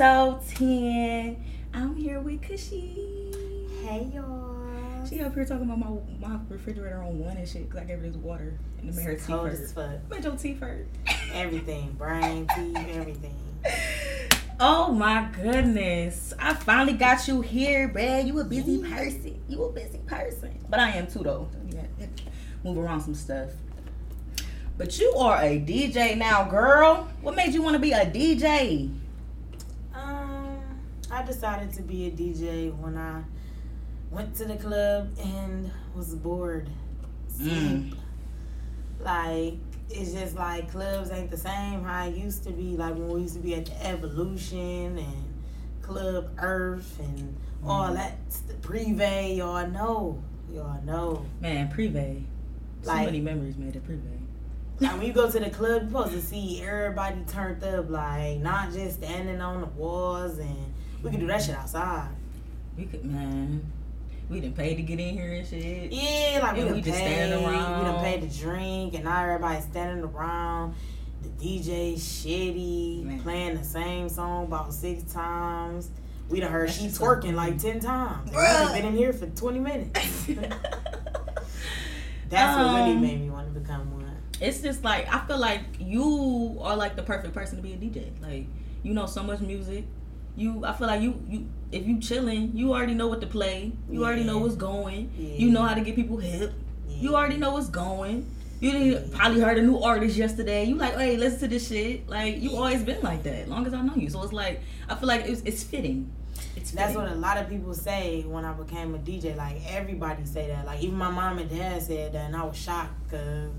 episode 10. I'm here with Kushi. Hey y'all. She up here talking about my, my refrigerator on one and shit because I gave her this water and it made her tea cold first. as fuck. Made your tea first. Everything, brain, teeth, everything. Oh my goodness. I finally got you here, bruh. You a busy person. You a busy person. But I am too, though. Yeah, Move around some stuff. But you are a DJ now, girl. What made you want to be a DJ? I decided to be a DJ when I went to the club and was bored. Mm. Like it's just like clubs ain't the same how it used to be. Like when we used to be at the Evolution and Club Earth and all Mm. that the Privé. Y'all know, y'all know. Man, Privé. So many memories made at Privé. Like when you go to the club, you're supposed to see everybody turned up, like not just standing on the walls, and we could do that shit outside. We could, man. We didn't pay to get in here and shit. Yeah, like we done we just standing we around. done paid to drink, and now everybody's standing around. The DJ shitty, Man. playing the same song about six times. We done heard That's she just so twerking like ten times. We Bruh. been in here for twenty minutes. That's what really Um, made me want to become one. it's just like I feel like you are like the perfect person to be a DJ. Like you know so much music. You I feel like you you if you chilling, you already know what to play. You already know what's going. Yeah. You know how to get people hip. You already know what's going. You probably heard a new artist yesterday. You like, hey, listen to this shit. Like you always been like that, as long as I know you. So it's like I feel like it's, it's fitting. It's That's fitting. what a lot of people say when I became a DJ. Like everybody say that. Like even my mom and dad said that, and I was shocked because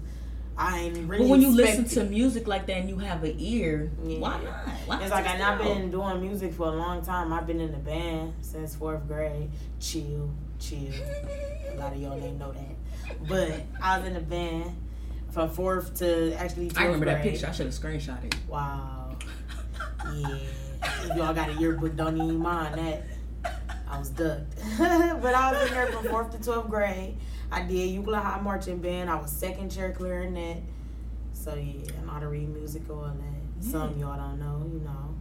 I ain't really. But when you listen to music like that and you have an ear, Yeah. why not? Why it's like I've been doing music for a long time. I've been in the band since fourth grade. Chill, chill. a lot of y'all ain't know that, but I was in the band from fourth to actually. I remember that picture. I should have screenshot it. Wow. Yeah. if y'all got a yearbook, don't even mind that. I was ducked. but I was in there from 4th to 12th grade. I did Euclid High Marching Band. I was second chair clarinet. So yeah, I'm how to read music all that. Some y'all don't know, you know.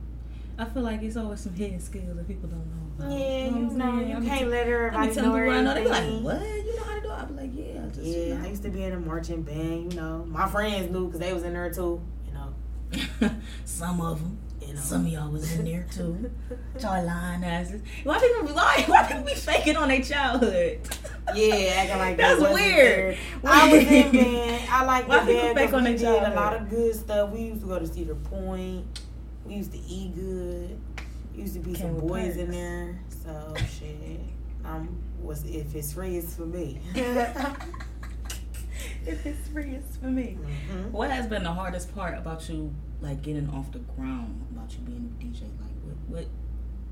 I feel like it's always some hidden skills that people don't know. about. Yeah, you what I'm know, you I can't t- let I be everybody telling know people I know. They be like, what? You know how to do it? I be like, yeah, I just, Yeah, you I used to be in a marching band, you know. My friends knew because they was in there too, you know. some of them. You know. Some of y'all was in there too. Y'all lying asses. Why people be why, why people be faking on their childhood? Yeah, acting like That's that weird. I was in band. I like the Why people band fake on their did a lot of good stuff. We used to go to Cedar Point. We used to eat good. Used to be Came some boys in there. So shit, um, was if it's free, it's for me. if it's free, it's for me. Mhm. What has been the hardest part about you, like getting off the ground, about you being a DJ? Like, what what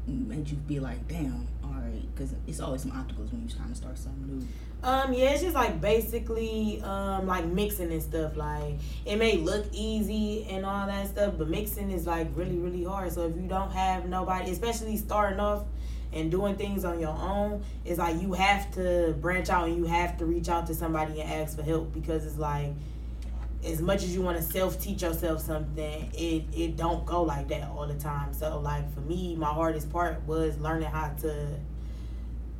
made you be like, damn, all right? Because it's always some obstacles when you're trying to start something new. Um, yeah, it's just like basically um like mixing and stuff. Like it may look easy and all that stuff, but mixing is like really, really hard. So if you don't have nobody, especially starting off and doing things on your own, it's like you have to branch out and you have to reach out to somebody and ask for help because it's like as much as you want to self teach yourself something, it it don't go like that all the time. So like for me, my hardest part was learning how to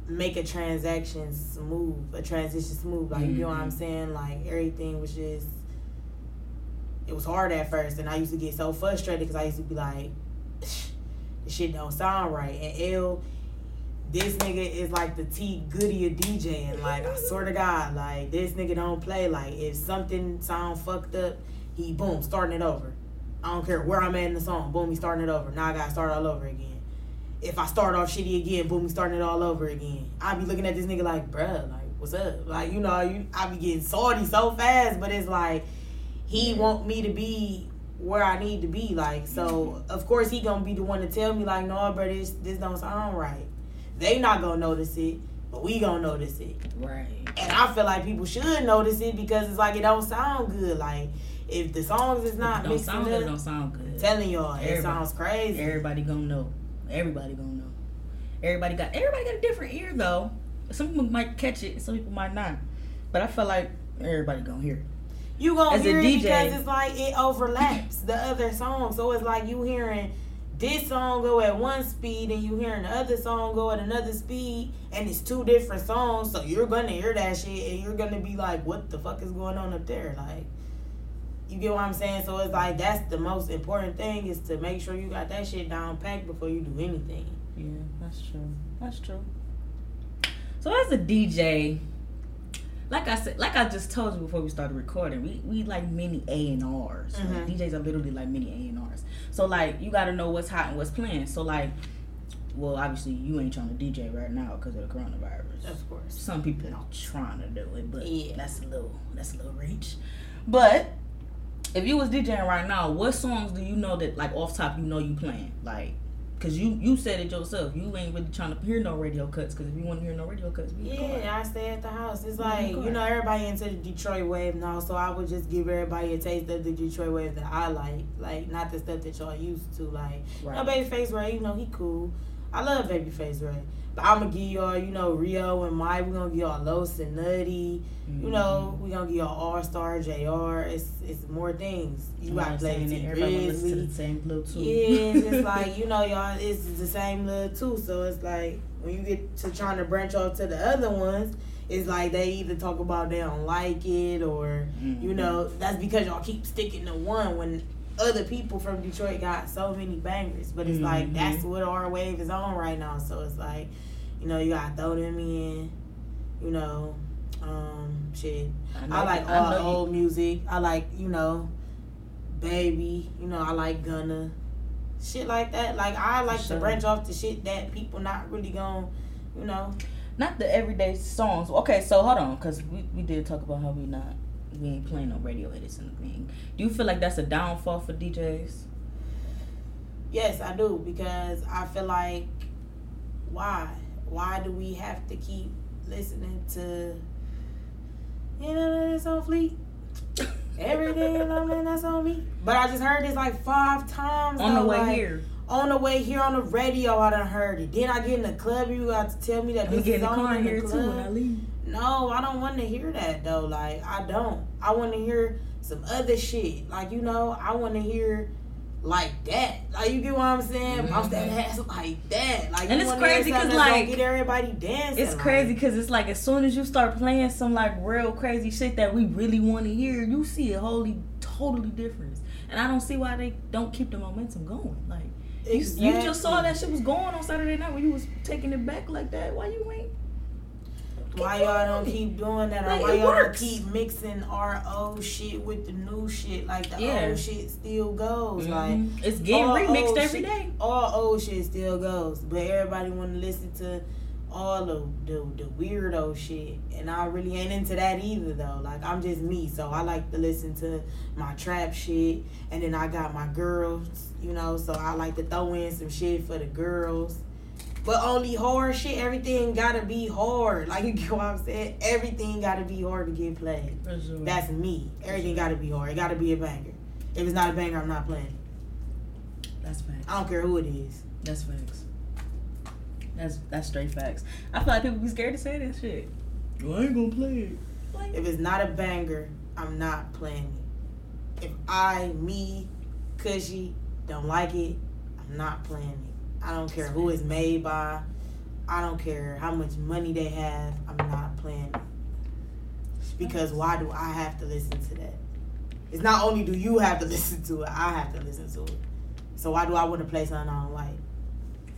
make a transaction smooth, a transition smooth. Like you know what I'm Mhm. saying? Like everything was just it was hard at first, and I used to get so frustrated because I used to be like, this shit don't sound right. And L, this nigga is like the T Goody of DJ, and like I swear to God, like this nigga don't play. Like if something sound fucked up, he boom starting it over. I don't care where I'm at in the song, boom, he starting it over. Now I gotta start all over again if I start off shitty again, boom, we starting it all over again. I be looking at this nigga like, bruh, like, what's up? Like, you know, you I be getting salty so fast, but it's like he want me to be where I need to be. Like, so mm-hmm. of course he gonna be the one to tell me like, no, bro, this this don't sound right. They not gonna notice it, but we gonna notice it. Right. And I feel like people should notice it because it's like it don't sound good. Like if the songs is not don't mixing sound good. It don't sound good. telling y'all, it sounds crazy. Everybody gonna know. Everybody gonna know. Everybody got everybody got a different ear though. Some people might catch it, some people might not. But I feel like everybody gonna hear it. You gonna As hear it DJ. because it's like it overlaps the other songs. So it's like you hearing this song go at one speed and you hearing the other song go at another speed and it's two different songs. So you're gonna hear that shit and you're gonna be like, what the fuck is going on up there? Like, you get what I'm saying? So it's like that's the most important thing is to make sure you got that shit down packed before you do anything. Yeah, that's true. That's true. So as a DJ, like I said, like I just told you before we started recording, we we like mini A and R's. Like, Mhm. DJs are literally like mini A and R's. So like you got to know what's hot and what's playing. So like, well, obviously you ain't trying to DJ right now because of the coronavirus. Of course. Some people are trying to do it, but Yeah. that's a little that's a little reach. But if you was DJing right now, what songs do you know that like off top you know you playing? Like, cause you you said it yourself. You ain't really trying to hear no radio cuts. Cause if you want to hear no radio cuts, Yeah, I stay at the house. It's like you know everybody into the Detroit wave now, so I would just give everybody a taste of the Detroit wave that I like, like not the stuff that y'all used to. Like, you know, Right. Babyface you know he cool. I love Babyface Ray, but I'm gonna give y'all, you know, Rio and Mike. We're gonna give y'all Los and Nutty. Mm-hmm. You know, we're gonna give y'all All Star, Jr. It's it's more things. You You gotta play saying T that everybody to the same Bluetooth. Yeah, it's just like you know, y'all. It's the same little too. So it's like when you get to trying to branch off to the other ones, it's like they either talk about they don't like it or Mhm. you know that's because y'all keep sticking to one when other people from Detroit got so many bangers. But it's like Mhm. that's what our wave is on right now. So it's like you know you gotta throw them in. You know, um, shit. know- I like I all know you- old music. I like, you know, baby. You know, I like Gunna. Shit like that. Like I like sure. to branch off to shit that people not really gonna, you know. not the everyday songs. Okay, so hold on, cause we, we did talk about how we not we ain't playing no radio edits and thing. Do you feel like that's a downfall for DJs? Yes, I do because I feel like why? Why do we have to keep listening to you know that's on fleet? Everything on man, that's on me. But I just heard this like five times On the way like, here, on the way here on the radio, I done heard it. Then I get in the club, you got to tell me that this is in the on in the here too when I club. leave. No, I don't want to hear that though. Like I don't. I want to hear some other shit. Like you know, I want to hear like that. Like you get what I'm saying? Bounce that ass like that. Like Mm-hmm. And you it's crazy 'cause, something that's gonna like, get everybody dancing. It's like, crazy because it's like as soon as you start playing some like real crazy shit that we really want to hear, you see a wholly totally difference. And I don't see why they don't keep the momentum going. Like you, you just saw that shit was going on Saturday night when you was taking it back like that. Why you ain't? Why y'all don't keep doing that? Or Like, why y'all don't works. keep mixing our old shit with the new shit? Like the Yeah. old shit still goes. Like Mhm. it's getting remixed every shit- day. all old shit still goes, but everybody want to listen to all of the, the weirdo shit, and I really ain't into that either though. Like I'm just me, so I like to listen to my trap shit, and then I got my girls, you know, so I like to throw in some shit for the girls. But only hard shit, everything gotta be hard. Like you get what I'm saying? Everything gotta be hard to get played. That's me. Everything gotta be hard. It gotta be a banger. If it's not a banger, I'm not playing. that's facts. I don't care who it is. That's facts. That's that's straight facts. I feel like people be scared to say that shit. Well, I ain't gonna play it. Like, If it's not a banger, I'm not playing it. If I, me, Cushy, don't like it, I'm not playing it. I don't care who it's made by. I don't care how much money they have. I'm not playing. Because why do I have to listen to that? It's not only do you have to listen to it, I have to listen to it. So why do I want to play something I don't like?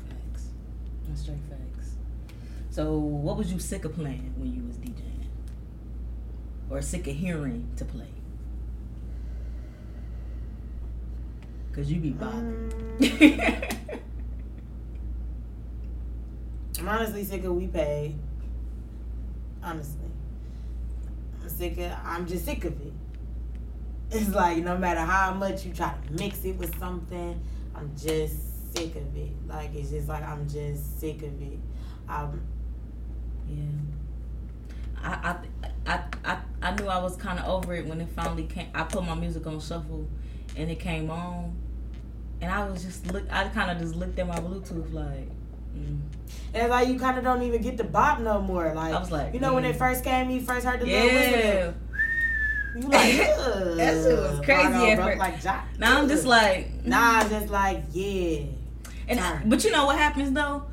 Facts. That's straight facts. So, what was you sick of playing when you was DJing, or sick of hearing to play? Cause you be bobbing. Mm, I'm honestly sick of we pay. Honestly. I'm sick of I'm just sick of it. It's like no matter how much you try to mix it with something, I'm just sick of it. Like it's just like I'm just sick of it. Um yeah. I, I I I I knew I was kind of over it when it finally came. I put my music on shuffle, and it came on, and I was just look. I kind of just looked at my Bluetooth like. Mm. and it's like you kinda don't even get the bop no more. Like I was like, you know when it mm. first came, you first heard the little whistle. You like. That shit was crazy at first. Like. Now I'm just like, Nah, just like, yeah. and Sorry. but you know what happens though?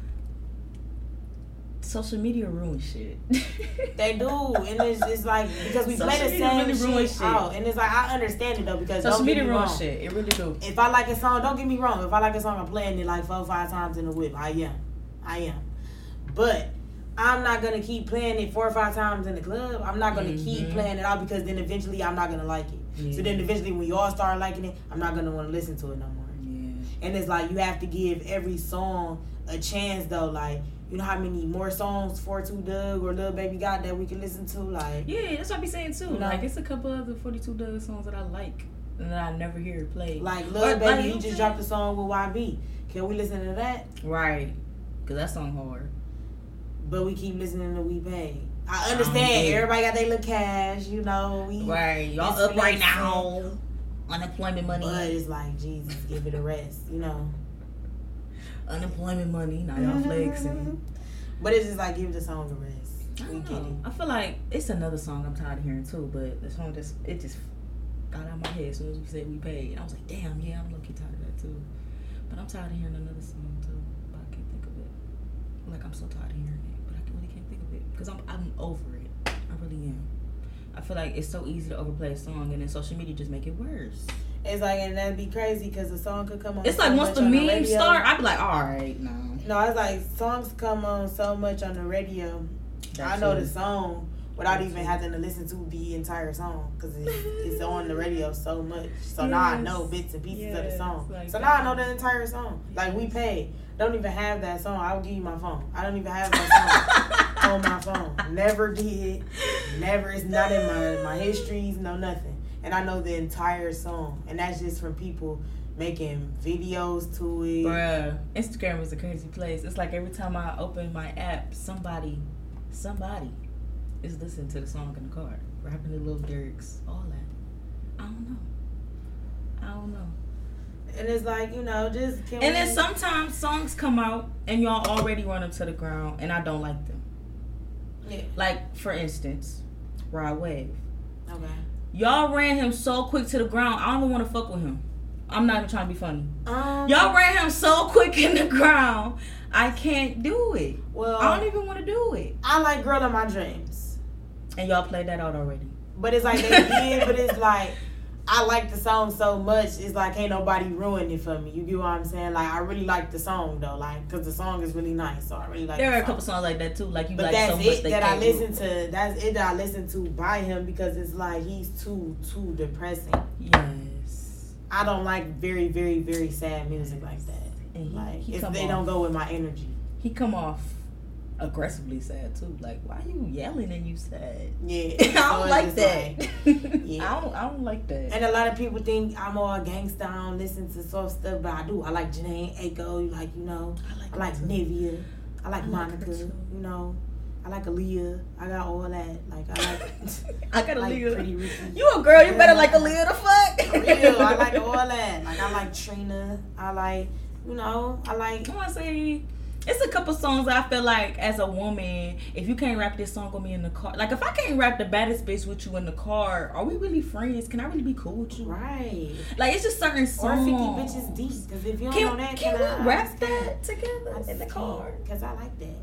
Social media ruins shit. They do, and it's, it's like because we Social play the same really shit, out, and it's like I understand it though because Social don't get media me ruins wrong. shit. It really do. If I like a song, don't get me wrong. If I like a song, I'm playing it like four or five times in a whip. I am, I am, but I'm not gonna keep playing it four or five times in the club. I'm not gonna keep Mhm. playing it out because then eventually I'm not gonna like it. Yeah. So then eventually when y'all start liking it, I'm not gonna want to listen to it no more. Yeah. And it's like you have to give every song a chance though. Like you know how many more songs 42 Dugg or Lil Baby got that we can listen to. Like Yeah, that's what I be saying too. You know? Like it's a couple other 42 Dugg songs that I like and that I never hear played. like Or, Lil like, Baby, you he just dropped a song with YB. Can we listen to that? Right. Cause that song hard. But we keep listening to We Pay. I I understand it. everybody got their little cash, you know. We Right. Y'all up right now. Unemployment money. but it's like Jesus, give it a rest, you know. Unemployment money. Now y'all flexing. But it's just like give the song a rest. I We get it. know. I feel like it's another song I'm tired of hearing too, but the song just it just got out of my head as soon as we said we paid. I was like, damn, yeah, I'm looking tired of that too. But I'm tired of hearing another song too. But I can't think of it. Like I'm so tired of hearing it, but I really can't think of it because I'm I'm over it. I really am. I feel like it's so easy to overplay a song, and then social media just make it worse. It's like and that'd be crazy because the song could come on. It's so like once the on memes radio. start, I'd be like, all right, no. No, it's like songs come on so much on the radio. I know the song without even having to listen to the entire song because it's, it's on the radio so much. So now I know bits and pieces of the song. like so now I know the entire song. Like we pay. Don't even have that song. I will give you my phone. I don't even have that song on my phone. Never did. Never. It's not in my my histories. No nothing. And I know the entire song. And that's just from people making videos to it. Bruh, Instagram is a crazy place. It's like every time I open my app, somebody, somebody is listening to the song in the car, rapping the little lyrics, all that. I don't know. I don't know. And it's like you know, just can And then sometimes songs come out and y'all already run them to the ground, and I don't like them. Yeah. Like for instance, Rod Wave. Okay. Y'all ran him so quick to the ground. I don't even want to fuck with him. I'm not even trying to be funny. Um. Y'all ran him so quick in the ground. I can't do it. Well, I don't even want to do it. I like "Girl in My Dreams," And y'all played that out already. but it's like they did. but it's like I like the song so much. It's like ain't nobody ruined it for me. You get what I'm saying? Like I really like the song though, like because the song is really nice. So I really like. There the are a couple songs like that too. Like you But like that's so much it that I listen do. to. That's it that I listen to by him because it's like he's too too depressing. Yes. I don't like very very very sad music like that. And he, Like he if they off, don't go with my energy. He come off aggressively sad too. Like why are you yelling and you sad? Yeah, I don't like that. yeah. I don't. I don't like that. And a lot of people think I'm all gangsta. I don't listen to soft stuff, but I do. I like Jhené Aiko, like you know. I like. I like. Nivea. I like I Monica. too. you know. I like Aaliyah. I got all that. Like I like. I got a like Ricky. You a girl? You better like Aaliyah. The fuck? Real, I like all that. Like I like Trina. I like, you know, I like. Want to say it's a couple songs I feel like as a woman, if you can't rap this song with me in the car, like if I can't rap the baddest bitch with you in the car, are we really friends? Can I really be cool with you? Right. Like it's just certain songs. Or 50 bitches deep. Because if you don't Can, know that, can can, I we rap understand? that together in the car? Because I like that.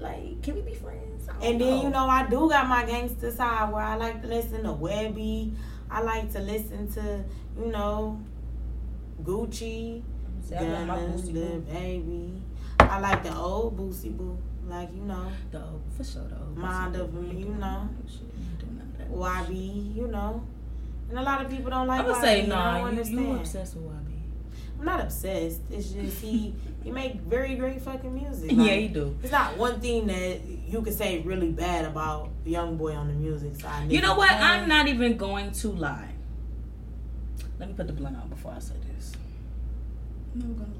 Like, can we be friends? And then you know I do got my gangster side where I like to listen to Webbie. I like to listen to you know Gucci, I Gunna, Boo. Baby. I like the old Boosie Boo, like you know The old, for sure, the old. Mind of you know. none of that shit. We ain't doing none of that YB, you know. And a lot of people don't like I'm gonna YB. say I nah. don't You, you obsessed with YB? I'm not obsessed. It's just he he make very great fucking music. yeah, he do. It's not one thing that you could say really bad about Young Boy on the music side. You know what? Nigga, I'm not even going to lie. Let me put the blunt on before I say this. I'm not gonna lie.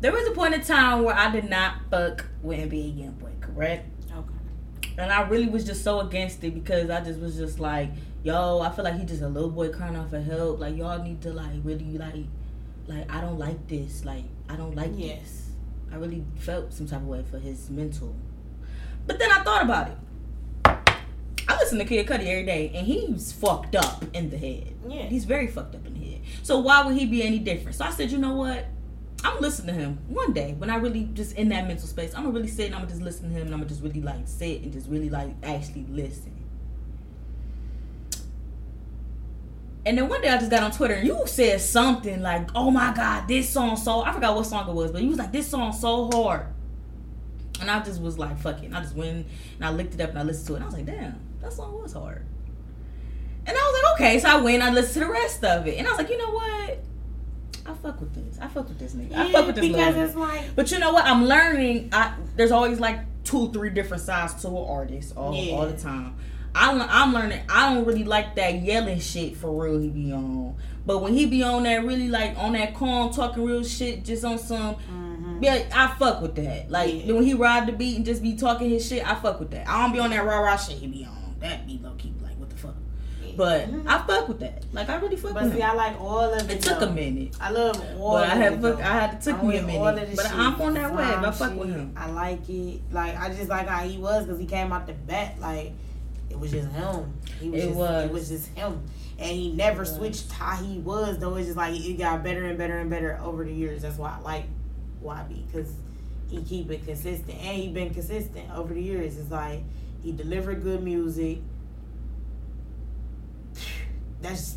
There was a point in time where I did not fuck with NBA Youngboy, correct? Okay. And I really was just so against it because I just was just like, yo, I feel like he just a little boy crying out for help. Like y'all need to like really like, like I don't like this. Like I don't like Yes. this. I really felt some type of way for his mental. But then I thought about it. I listen to Kid Cudi every day, and he's fucked up in the head. Yeah. He's very fucked up in the head. So why would he be any different? So I said, you know what? I'm listening to him one day when I really just in that mental space. I'm gonna really sit and I'm gonna just listen to him and I'm gonna just really like sit and just really like actually listen. And then one day I just got on Twitter and you said something like, "Oh my God, this song so I forgot what song it was, but you was like, this song so hard." And I just was like, "Fuck it." And I just went and I looked it up and I listened to it. And I was like, "Damn, that song was hard." And I was like, "Okay." So I went and I listened to the rest of it, and I was like, "You know what? I fuck with this. I fuck with this nigga. I fuck with this because nigga." it's like But you know what? I'm learning. I there's always like two, three different sides to an artist all, Yeah. all the time. I'm I'm learning. I don't really like that yelling shit for real. He be on, but when he be on that really like on that calm talking real shit, just on some. mhm. Yeah, I fuck with that. Like Yeah. when he ride the beat and just be talking his shit, I fuck with that. I don't be on that rah rah shit he be on. That be low key like what the fuck. But Mhm. I fuck with that. Like I really fuck But with see, him. I like all of it. It took a minute. I love all But I of had it, fuck. I had it took I'm me a with all of minute. But shit. I'm on that wave. I fuck with him. I like it. Like I just like how he was because he came out the bat like it was just him. He was It just, was. It was just him, and he never It was. switched how he was. Though it's just like it got better and better and better over the years. That's why I like YB because he keep it consistent and he been consistent over the years. It's like he delivered good music. That's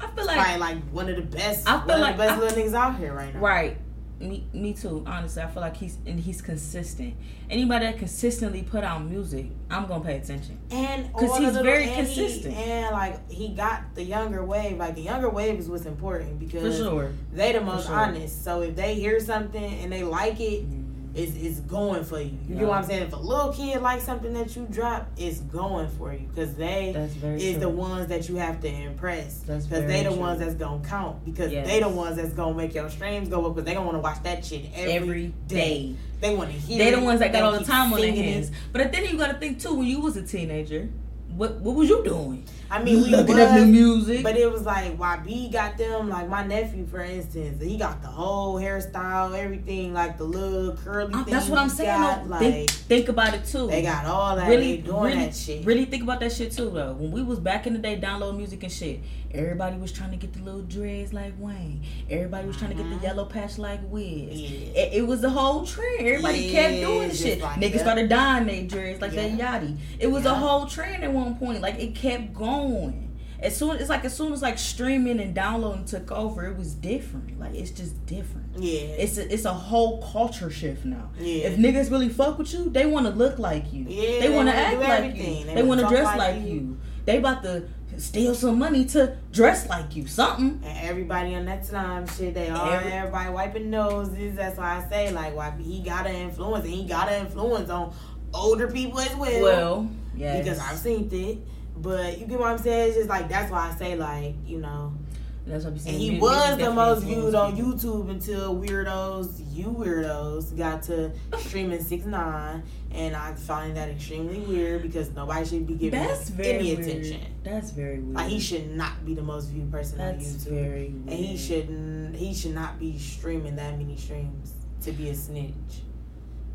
I feel like probably like one of the best. I feel one like- of the best I- little niggas out here right now. Right. Me, me too. Honestly, I feel like he's and he's consistent. Anybody that consistently put out music, I'm gonna pay attention. And because he's very consistent. and like he got the younger wave. Like the younger wave is what's important For because sure. they the most sure. honest. So if they hear something and they like it, mm-hmm. It's, it's going for you. You know what I'm saying? If a little kid likes something that you drop, it's going for you because they That's very is true. the ones that you have to impress. Because they the true. ones that's gonna count. Because Yes. they the ones that's gonna make your streams go up. Because they gonna want to watch that shit every, every day. They want to hear. They the ones that got all the time on their singing it. hands. But then you gotta think too, when you was a teenager, what what was you doing? I mean, we looking was, up new music. But it was like YB got them, like my nephew, for instance, he got the whole hairstyle, everything, like the little curly Uh, that's what I'm saying. Got, though. like think, think about it too. they got all that. really they doing really, that shit. really think about that shit too though. When we was back in the day downloading music and shit, everybody was trying to get the little dreads like Wayne. Everybody was trying to get the yellow patch like Wiz. Yeah. It, it was a whole trend. Everybody Yeah, kept doing the shit. like Niggas that. started dyeing their dreads like that Yeah. Yachty. It was a whole trend at one point. Like it kept going. As soon it's like as soon as like streaming and downloading took over, it was different. Like it's just different. yeah. It's a, it's a whole culture shift now. Yeah. If niggas really fuck with you, they want to look like you. Yeah, they want to act like you. They They, want to dress like like you. you. They about to steal some money to dress like you. Something. and everybody on that time shit, they all Every- everybody wiping noses. That's why I say like why he got an influence and he got an influence on older people as well. Well, yeah. because I've seen it. But you get what I'm saying? It's just like that's why I say like you know. That's what I'm saying. And he was the most viewed on. YouTube until weirdos, you weirdos, got to streaming six nine, and I find that extremely weird because nobody should be giving That's any weird. attention. That's very weird. Like he should not be the most viewed person That's on YouTube, very weird. and he shouldn't. He should not be streaming that many streams to be a snitch.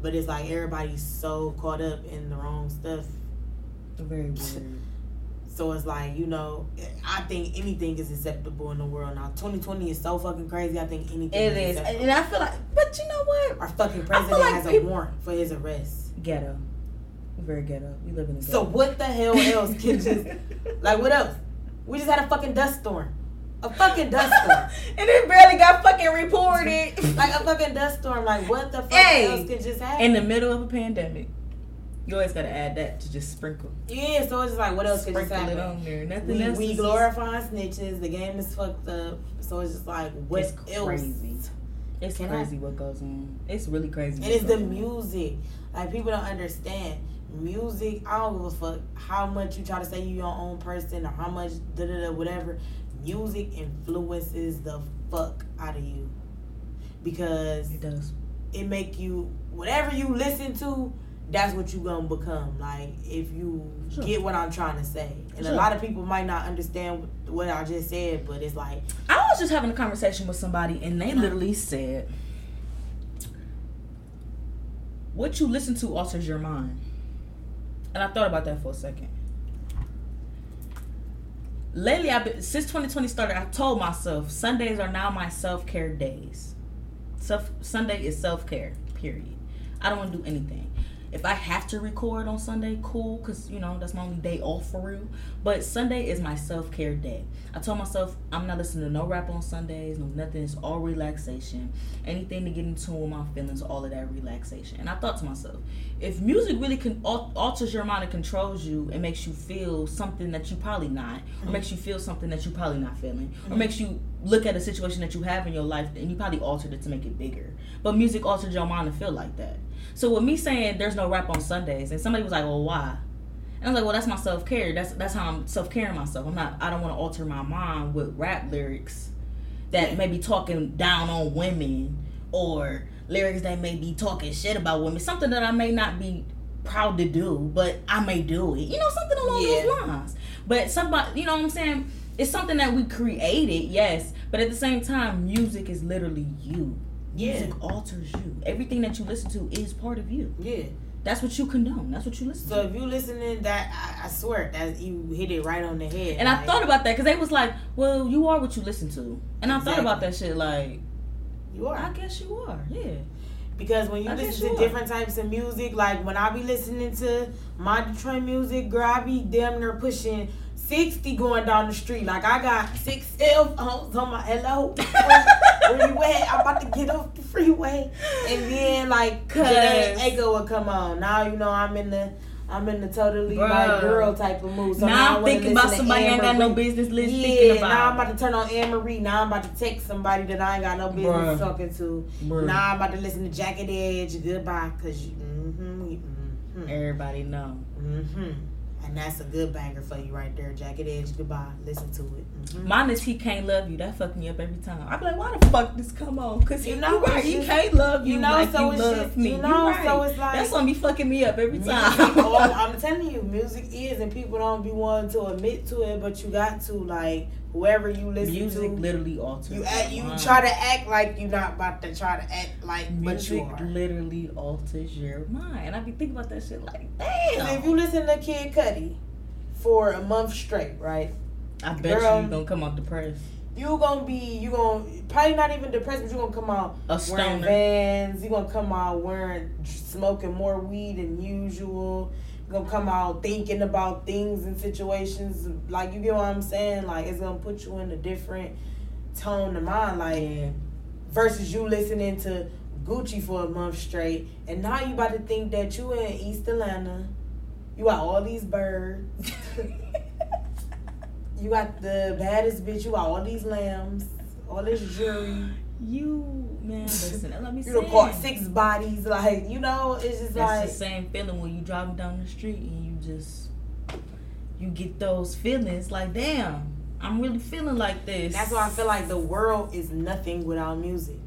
But it's like everybody's so caught up in the wrong stuff. Very weird. So it's like, you know, I think anything is acceptable in the world now. 2020 is so fucking crazy. I think anything It is is, and I feel like, but you know what? Our fucking president like has a warrant for his arrest. Ghetto. Very ghetto. We live in a ghetto. So what the hell else can just like what else? We just had a fucking dust storm. A fucking dust storm. and it barely got fucking reported. like a fucking dust storm. Like what the fuck Hey, else could just happen? in the middle of a pandemic. You always gotta add that to just sprinkle. yeah, so it's just like what else could just Sprinkle it happen? on there. Nothing We, else. we glorifying snitches. The game is fucked up. So it's just like what It's else? crazy. It's Can I- crazy what goes on. It's really crazy. And it's the on. music. Like people don't understand. Music, I don't give a fuck how much you try to say you your own person or how much da da da whatever. Music influences the fuck out of you. Because It does. it make you whatever you listen to, that's what you gonna become. Like if you Sure. get what I'm trying to say. And a lot of people might not understand what I just said, but it's like I was just having a conversation with somebody, and they literally said, "What you listen to alters your mind." And I thought about that for a second. lately I've been since 2020 started. I told myself Sundays are now my self care days. Self Sunday is self care. Period. I don't want to do anything. If I have to record on Sunday, cool, cause you know that's my only day off for real. But Sunday is my self care day. I told myself I'm not listening to no rap on Sundays, no nothing. It's all relaxation. Anything to get in tune with my feelings, all of that relaxation. And I thought to myself, if music really can alters your mind and controls you and makes you feel something that you probably not, mm-hmm. or makes you feel something that you probably not feeling, mm-hmm. or makes you look at a situation that you have in your life and you probably altered it to make it bigger. But music altered your mind to feel like that. So with me saying there's no rap on Sundays, and somebody was like, "Well, why?" And I was like, "Well, that's my self care. That's that's how I'm self caring myself. I'm not. I don't want to alter my mind with rap lyrics that may be talking down on women or lyrics that may be talking shit about women. Something that I may not be proud to do, but I may do it. You know, something along yeah. those lines. But somebody, you know what I'm saying? It's something that we created, yes, but at the same time, music is literally you. Yeah. Music alters you. Everything that you listen to is part of you. Yeah. That's what you condone. That's what you listen so to. if you listening, that I, I, swear that you hit it right on the head. And like, I thought about that because they was like, "Well, you are what you listen to," and exactly. I thought about that shit like, "You are." I guess you are. Yeah. Because when you I listen to different types of music, like when I be listening to my Detroit music, girl, I be damn near pushing 60 going down the street. Like I got six cell phones on my hello. you? I'm about to get off the freeway. And then like Jhené Aiko would come on. Now you know I'm in the I'm in the totally Bruh. like girl type of mood. So now, now I'm thinking about somebody I ain't got no business list yeah, thinking about. Now I'm about to turn on Anne Marie. Now I'm about to text somebody that I ain't got no business Bruh. talking to. Bruh. Now I'm about to listen to Jagged Edge. Goodbye, cause you. Mm-hmm, mm-hmm. Everybody know. Mm-hmm. And that's a good banger for you right there. Jagged Edge, goodbye. Listen to it. Mm-hmm. Mine is He Can't Love You. That fucked me up every time. I be like, why the fuck this come on? Cause you know, right, he can't love you, you know, like so you love just, me. You know, right. so it's like that's gonna be fucking me up every time. oh, I'm telling you, music is, and people don't be wanting to admit to it, but you got to like whoever you listen music to. Music literally alters. You act, you mind. try to act like you're not about to try to act like, music but you are. literally alters your mind. And I be thinking about that shit like, damn. If you listen to Kid Cudi for a month straight, right? I bet Girl, you gonna come out depressed. You gonna be you gonna probably not even depressed, but you gonna come out a wearing Vans. You gonna come out wearing smoking more weed than usual. Gonna come out thinking about things and situations like you get what I'm saying. Like it's gonna put you in a different tone of mind. Like yeah. versus you listening to Gucci for a month straight, and now you about to think that you in East Atlanta you got all these birds. you got the baddest bitch. You got all these lambs, all this jewelry. You man, listen. Let me. you done caught six bodies. Like you know, it's just That's like the same feeling when you driving down the street and you just you get those feelings. Like damn, I'm really feeling like this. That's why I feel like the world is nothing without music.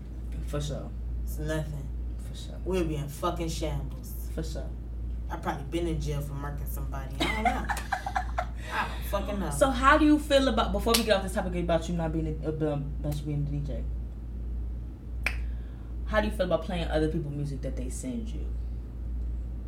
For sure. It's nothing. For sure. We'll be in fucking shambles. For sure. I probably been in jail for murking somebody. I don't know. I don't fucking know. So how do you feel about before we get off this topic about you not being a, about you being a DJ? How do you feel about playing other people's music that they send you?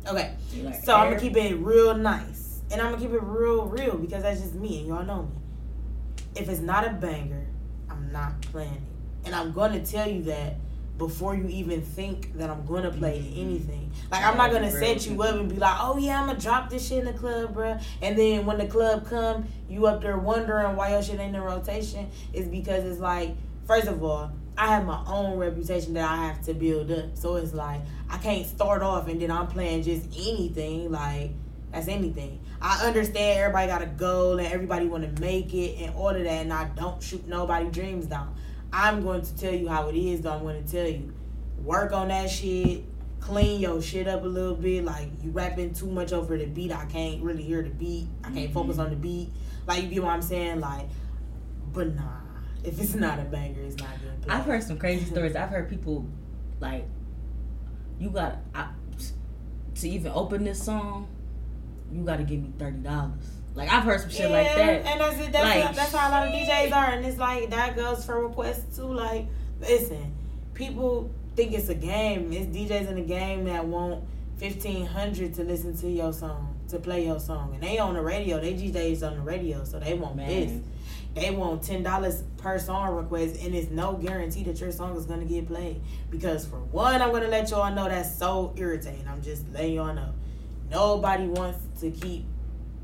Okay, like so? I'm gonna keep it real nice, and I'm gonna keep it real, real because that's just me, and y'all know me. If it's not a banger, I'm not playing it, and I'm gonna tell you that before you even think that I'm gonna play mm-hmm. anything. Like I'm not gonna set you up and be like, oh yeah, I'm gonna drop this shit in the club, bro. And then when the club come, you up there wondering why your shit ain't in rotation. Is because it's like, first of all, I have my own reputation that I have to build up. So it's like I can't start off and then I'm playing just anything. Like that's anything. I understand everybody got a goal and everybody want to make it and all of that, and I don't shoot nobody dreams down. I'm going to tell you how it is, though. I'm going to tell you. Work on that shit. Clean your shit up a little bit. Like, you rapping too much over the beat. I can't really hear the beat. I can't mm-hmm. focus on the beat. Like, you get what I'm saying? Like, but nah. If it's not a banger, it's not good. I've heard some crazy stories. I've heard people, like, you got I, to even open this song, you got to give me $30. Like I've heard some shit yeah, like that. And that's it. That's, like, that's how a lot of DJs are, and it's like that goes for requests too. Like, listen, people think it's a game. It's DJs in the game that want fifteen hundred to listen to your song. to play your song, and they on the radio. They DJs on the radio, so they want Man. this. They want ten dollars per song request, and it's no guarantee that your song is gonna get played. Because for one, I'm gonna let y'all know that's so irritating. I'm just letting y'all know. Nobody wants to keep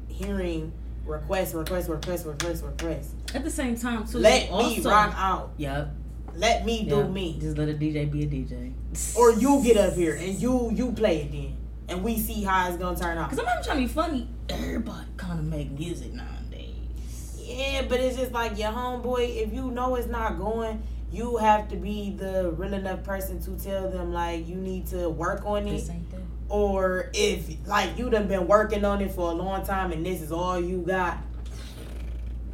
hearing requests, requests, requests, requests, requests. At the same time, too. Let you me also- rock out. Yep. Let me do yep. me. Just let a DJ be a DJ. Or you get up here and you you play it then, and we see how it's gonna turn out. Cause I'm not trying to be funny. Everybody kind of make music nowadays. Yeah, but it's just like your homeboy. If you know it's not going, you have to be the real enough person to tell them like you need to work on it. This ain't that. Or if like you done been working on it for a long time and this is all you got,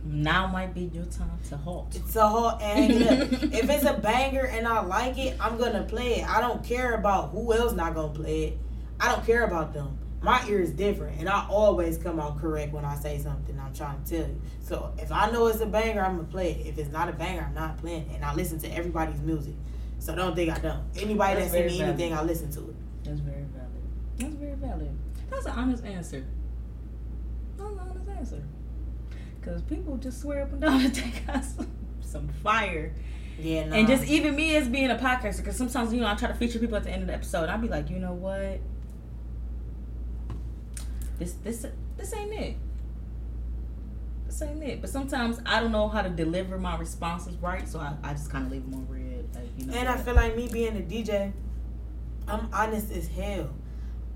Now might be your time to halt. it's a whole and hang it up. if it's a banger and I like it, I'm gonna play it. I don't care about who else not gonna play it. I don't care about them. My ear is different, and I always come out correct when I say something I'm trying to tell you. So if I know it's a banger, I'm gonna play it. If it's not a banger, I'm not playing it. And I listen to everybody's music, so don't think I don't. Anybody That's that send very me anything, I listen to it. That's very valid. That's very valid. That's an honest answer. That's an honest answer. Cause people just swear up and down that they got some, some fire. Yeah, nah. And just even me as being a podcaster, because sometimes you know I try to feature people at the end of the episode. I'd be like, you know what? This this this ain't it. This ain't it. But sometimes I don't know how to deliver my responses right, so I, I just kind of leave them on red. Like you know. And I feel like me being a DJ, I'm honest as hell.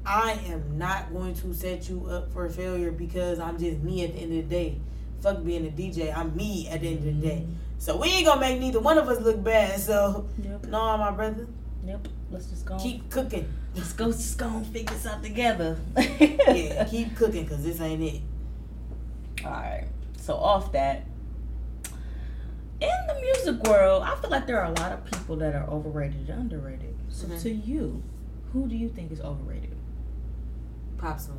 I am not going to set you up for failure because I'm just me at the end of the day. Fuck being a DJ. I'm me at the end of the day. Mm-hmm. So we ain't gonna make neither one of us look bad. So Yep. no, my brother, Yep. Let's just go. keep cooking. Let's go. Just go and figure this out together. Yeah, keep cooking because this ain't it. All right. So off that, in the music world, I feel like there are a lot of people that are overrated and underrated. So Mhm. to you, who do you think is overrated? Pop Smoke.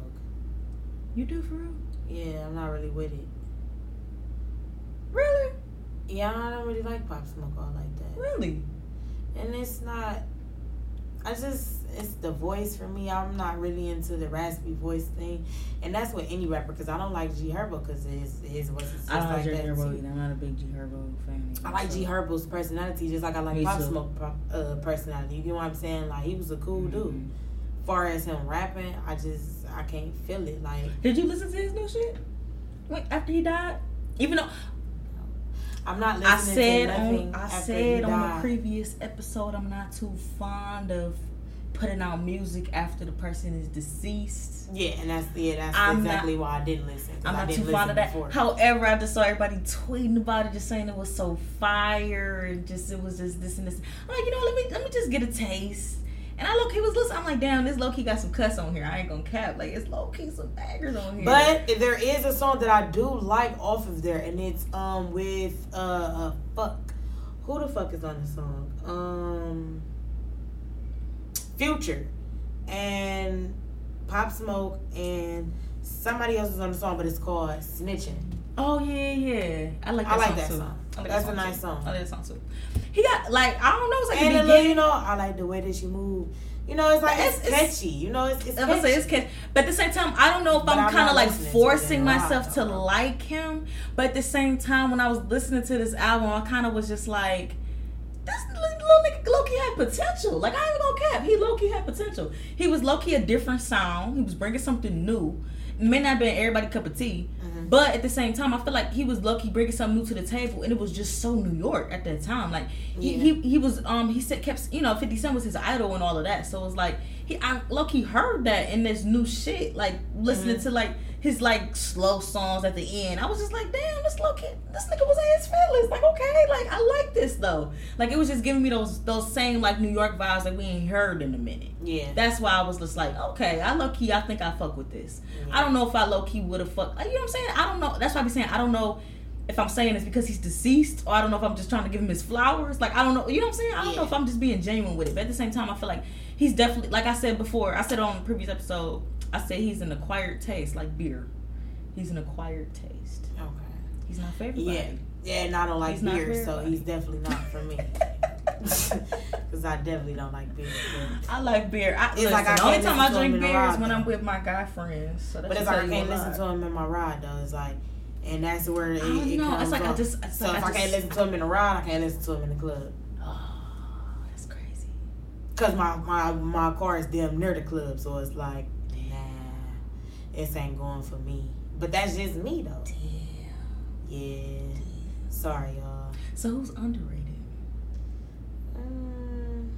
You do for real? Yeah, I'm not really with it. Really? Yeah, I don't really like Pop Smoke all like that. Really? and it's not I just it's the voice for me. I'm not really into the raspy voice thing, and that's with any rapper because I don't like G Herbo because his his voice is just I like G that. Herbo too. I'm not a big G Herbo fan. Either, I like so- G Herbo's personality just like I like Me Pop too. Smoke pop- uh, personality. You know what I'm saying? Like he was a cool dude. Mhm. far as him rapping, I just I can't feel it. Like Did you listen to his new shit? Wait, after he died? Even though I'm not I listening said to nothing on I said on the previous episode I'm not too fond of putting out music after the person is deceased. Yeah, and that's yeah, that's I'm exactly why I didn't listen. I'm I not didn't too fond of that. before. However, I just saw everybody tweeting about it, just saying it was so fire and just it was just this and this. I'm like, you know, let me let me just get a taste. And I low key was listening. I'm like, damn, this low key got some cuss on here. I ain't gonna cap. Like it's low key some baggers on here. But there is a song that I do like off of there, and it's um with uh, uh fuck, who the fuck is on the song? Um, Future, and Pop Smoke, and somebody else is on the song, but it's called Snitching. oh yeah, yeah, I like that I like song that too. song. Oh, I That's that a nice too. song. I like that song too. He got like I don't know, it's like And the a little, beginning. you know, I like the way that she move. You know, it's like it's, it's- catchy. You know, it's it's I'm say it's catchy. catchy. But at the same time, I don't know if But I'm, I'm kind of like to forcing while, myself to like him. But at the same time, when I was listening to this album, I kind of was just like, this little nigga low key had potential. Like I ain't gonna cap, he low key had potential. He was low key a different sound. He was bringing something new. May not have been everybody cup of tea, Mhm. but at the same time, I feel like he was lucky bringing something new to the table, and it was just so New York at that time. Like he, Yeah. he he was um he said kept you know Fifty Cent was his idol and all of that. So it was like he I low key heard that in this new shit. Like listening Mhm. to like his like slow songs at the end. I was just like, damn, this low kid, this nigga was in his feelings. Like okay, like I like this though. Like it was just giving me those those same like New York vibes that we ain't heard in a minute. Yeah. That's why I was just like, okay, I low key, I think I fuck with this. I don't know if I low key would have fucked. You know what I'm saying? I don't know. That's why I be saying I don't know if I'm saying this because he's deceased or I don't know if I'm just trying to give him his flowers. Like I don't know. You know what I'm saying? I don't know if I'm just being genuine with it. But at the same time, I feel like he's definitely like I said before. I said on the previous episode. I said he's an acquired taste, like beer. He's an acquired taste. Okay. He's not for everybody. Yeah. Yeah, and I don't like He's beer, so he's definitely not for me. Because I definitely don't like beer. I like beer. I, It's listen, like I the only time I drink beer is when though. I'm with my guy friends. So but it's like I can't listen to him in my ride though. It's like, and that's where oh, it, I don't it know. comes It's like I just- so like if I I, can't listen to him in the ride, I can't listen to him in the club. Cause my my my car is damn near the club, so it's like, nah, this ain't going for me. But that's just me though. Damn. Yeah. Sorry, y'all. So who's underrated? Mm.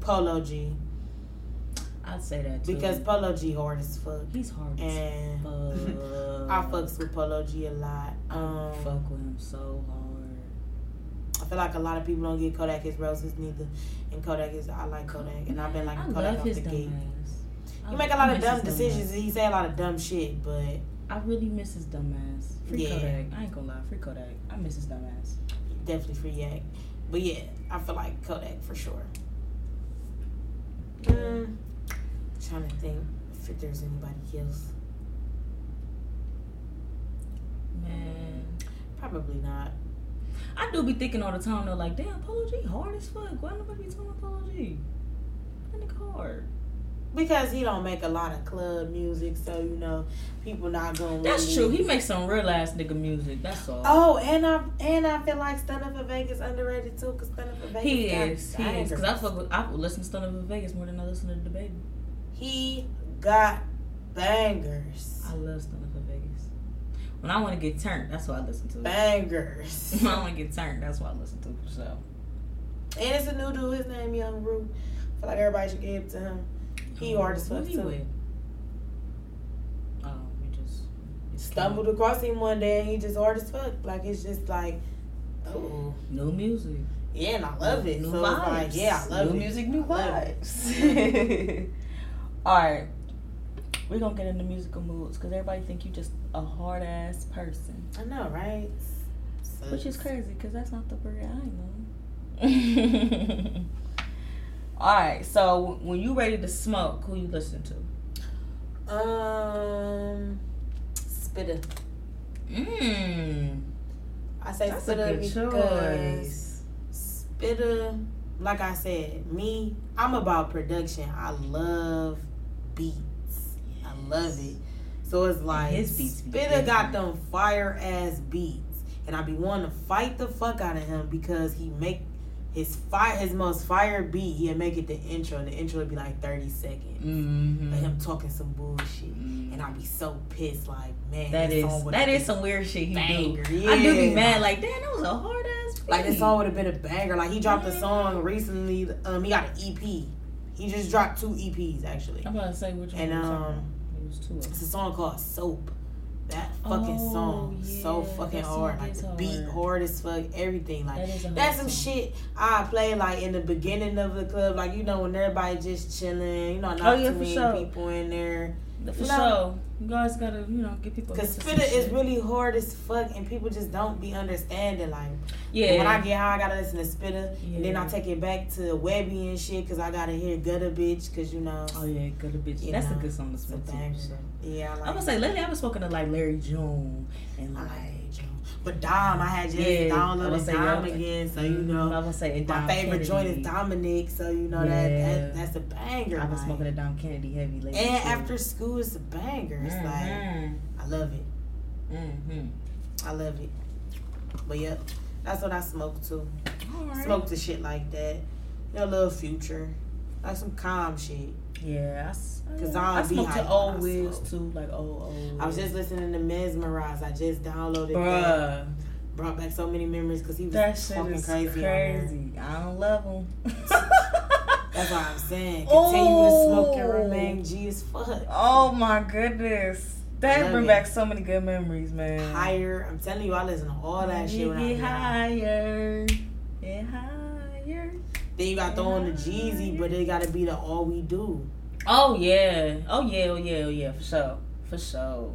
Polo G I'd say that too. because Polo G hard as fuck, he's hard. as and fuck. I fucks with Polo G a lot. Um, fuck with him so hard. I feel like a lot of people don't get Kodak his roses neither, and Kodak is I like Kodak, and I've been like I Kodak love off his the dumb gate. He I- make a lot of dumb decisions. ass. and He say a lot of dumb shit, but I really miss his dumb ass. Free Yeah. Kodak. I ain't gonna lie. Free Kodak. I miss his dumb ass. definitely free yak. But yeah, I feel like Kodak for sure. Mm, trying to think if there's anybody else. Man. Probably not. I do be thinking all the time though, like, damn, Polo G hard as fuck. Why nobody be talking about Polo G? That nigga hard. Because he don't make a lot of club music, so you know people not gonna. That's really- true. He makes some real ass nigga music. That's all. Oh, and I and I feel like Stunna 4 Vegas underrated too, cause Stunna 4 Vegas. he got is. He is. Cause I fuck with, I listen to Stunner in Vegas more than I listen to DaBaby. He got bangers, I love Stunna 4 Vegas. When I want to get turned, that's what I listen to. bangers. When I want to get turned, that's what I listen to. So And it's a new dude. His name Young Rue. I feel like everybody should give it to him. He hard as fuck he too. with? Um, oh, we just we just Stumbled across him one day and he just hard as fuck. Like it's just like, oh New music. yeah, and I love it. New so vibes. like, yeah, I love new it. music, new vibes. All right, we're gonna get into musical moods because everybody think you just a hard ass person, I know, right? which is crazy because that's not the word I know. All right, so when you ready to smoke, who you listen to? Um, Spitter. Mmm. I say That's Spitter because. Spitter, like I said, me, I'm about production. I love beats. I love it. So it's like his beats be got them fire ass beats, and I be wanting to fight the fuck out of him because he make his fire his most fire beat. He'll make it the intro, and the intro would be like 30 seconds. Mm-hmm. Like him talking some bullshit, and I be so pissed. Like man, That is that is some weird shit he banger, do. I do be mad like, damn, that was a hard ass. Like this song would have been a banger. Like he dropped a song recently. Um, he got an EP. He just dropped two EPs actually. I'm about to say which one. And, you talking um, it was two of It's a song called Soap. That fucking Oh, song so fucking that hard. Like is the beat hard. hard as fuck. Everything like That is that's some song. shit I play like in the beginning of the club. Like you know when everybody just chilling. You know not Oh, yeah, too many sure. people in there. For No. sure, you guys gotta you know get people. Cause Spitter is shit. really hard as fuck, and people just don't be understanding. Like, yeah. when I get high, I gotta listen to Spitter, and then I take it back to Webbie and shit, cause I gotta hear Gutter Bitch, cause you know, oh yeah, gutter bitch. That's a good song to it's a spin banger. too. So. yeah, I like. I'm gonna say lately I've been smoking to like Larry June and like. Like. But Dom, I had just Yeah, I was downloaded say, Dom yeah. again, so you I'm know, gonna say and my Dom favorite joint is Dominic, so you know that, Yeah. that that's a banger. I've been like. smoking a Dom Kennedy heavy lately. And too. after school, it's a banger. It's like Mhm. I love it. Mhm. I love it. But yep, that's what I smoke too. Alright. Smoke the shit like that. You know, a little future. Like some calm shit. Yeah, 'Cause yeah. I I don't be smoked hyped to when old Wiz too, like old old. I was just listening to Mesmerize. I just downloaded that. bruh. Brought back so many memories because he was That shit fucking crazy. crazy. I don't love him. That's what I'm saying. Continue to smoke and Oh. remain G as fuck. oh my goodness, that Love bring it. back so many good memories, man. Higher. I'm telling you, I listen to all that shit when I get get higher, get higher. Then you got throw on the Jeezy, but it gotta be the all we do. Oh yeah, oh yeah, oh yeah, oh yeah, for sure, for sure,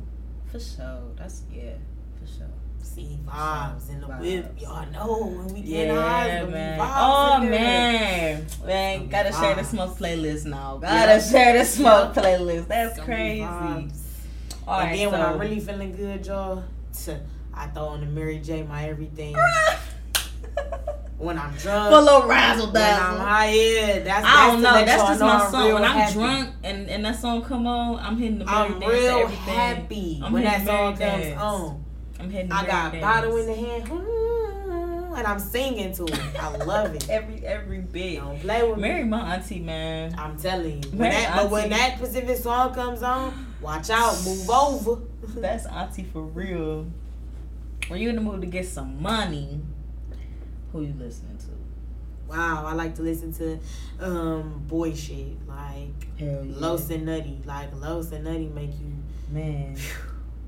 for sure. That's yeah, for sure. See vibes in the Vibes. whip. Y'all know when we get Yeah, high, man. gonna be vibes Oh man, man, gotta share the smoke playlist now. Gotta share the smoke Yeah. playlist. That's It's gonna be crazy. All and right, then when I'm really feeling good, y'all, I throw on the Mary J. My everything. when I'm drunk. For a little razzle when I'm dazzle. high, yeah. That's, I that's don't know. to let That's just know my song. When I'm happy. drunk and, and that song come on, I'm hitting the Mary I'm dance real happy I'm when that song comes on. I'm hitting the I got dance. bottle in the hand, hmm, and I'm singing to it. I love it. every every bit. Don't play with Marry me. my auntie, man. I'm telling you. When that, but when that specific song comes on, watch out, move over. That's auntie for real. When you in the mood to get some money, who you listening to? wow. I like to listen to um boy shit like yeah. Los and Nutty. Like Los and Nutty make you. Man.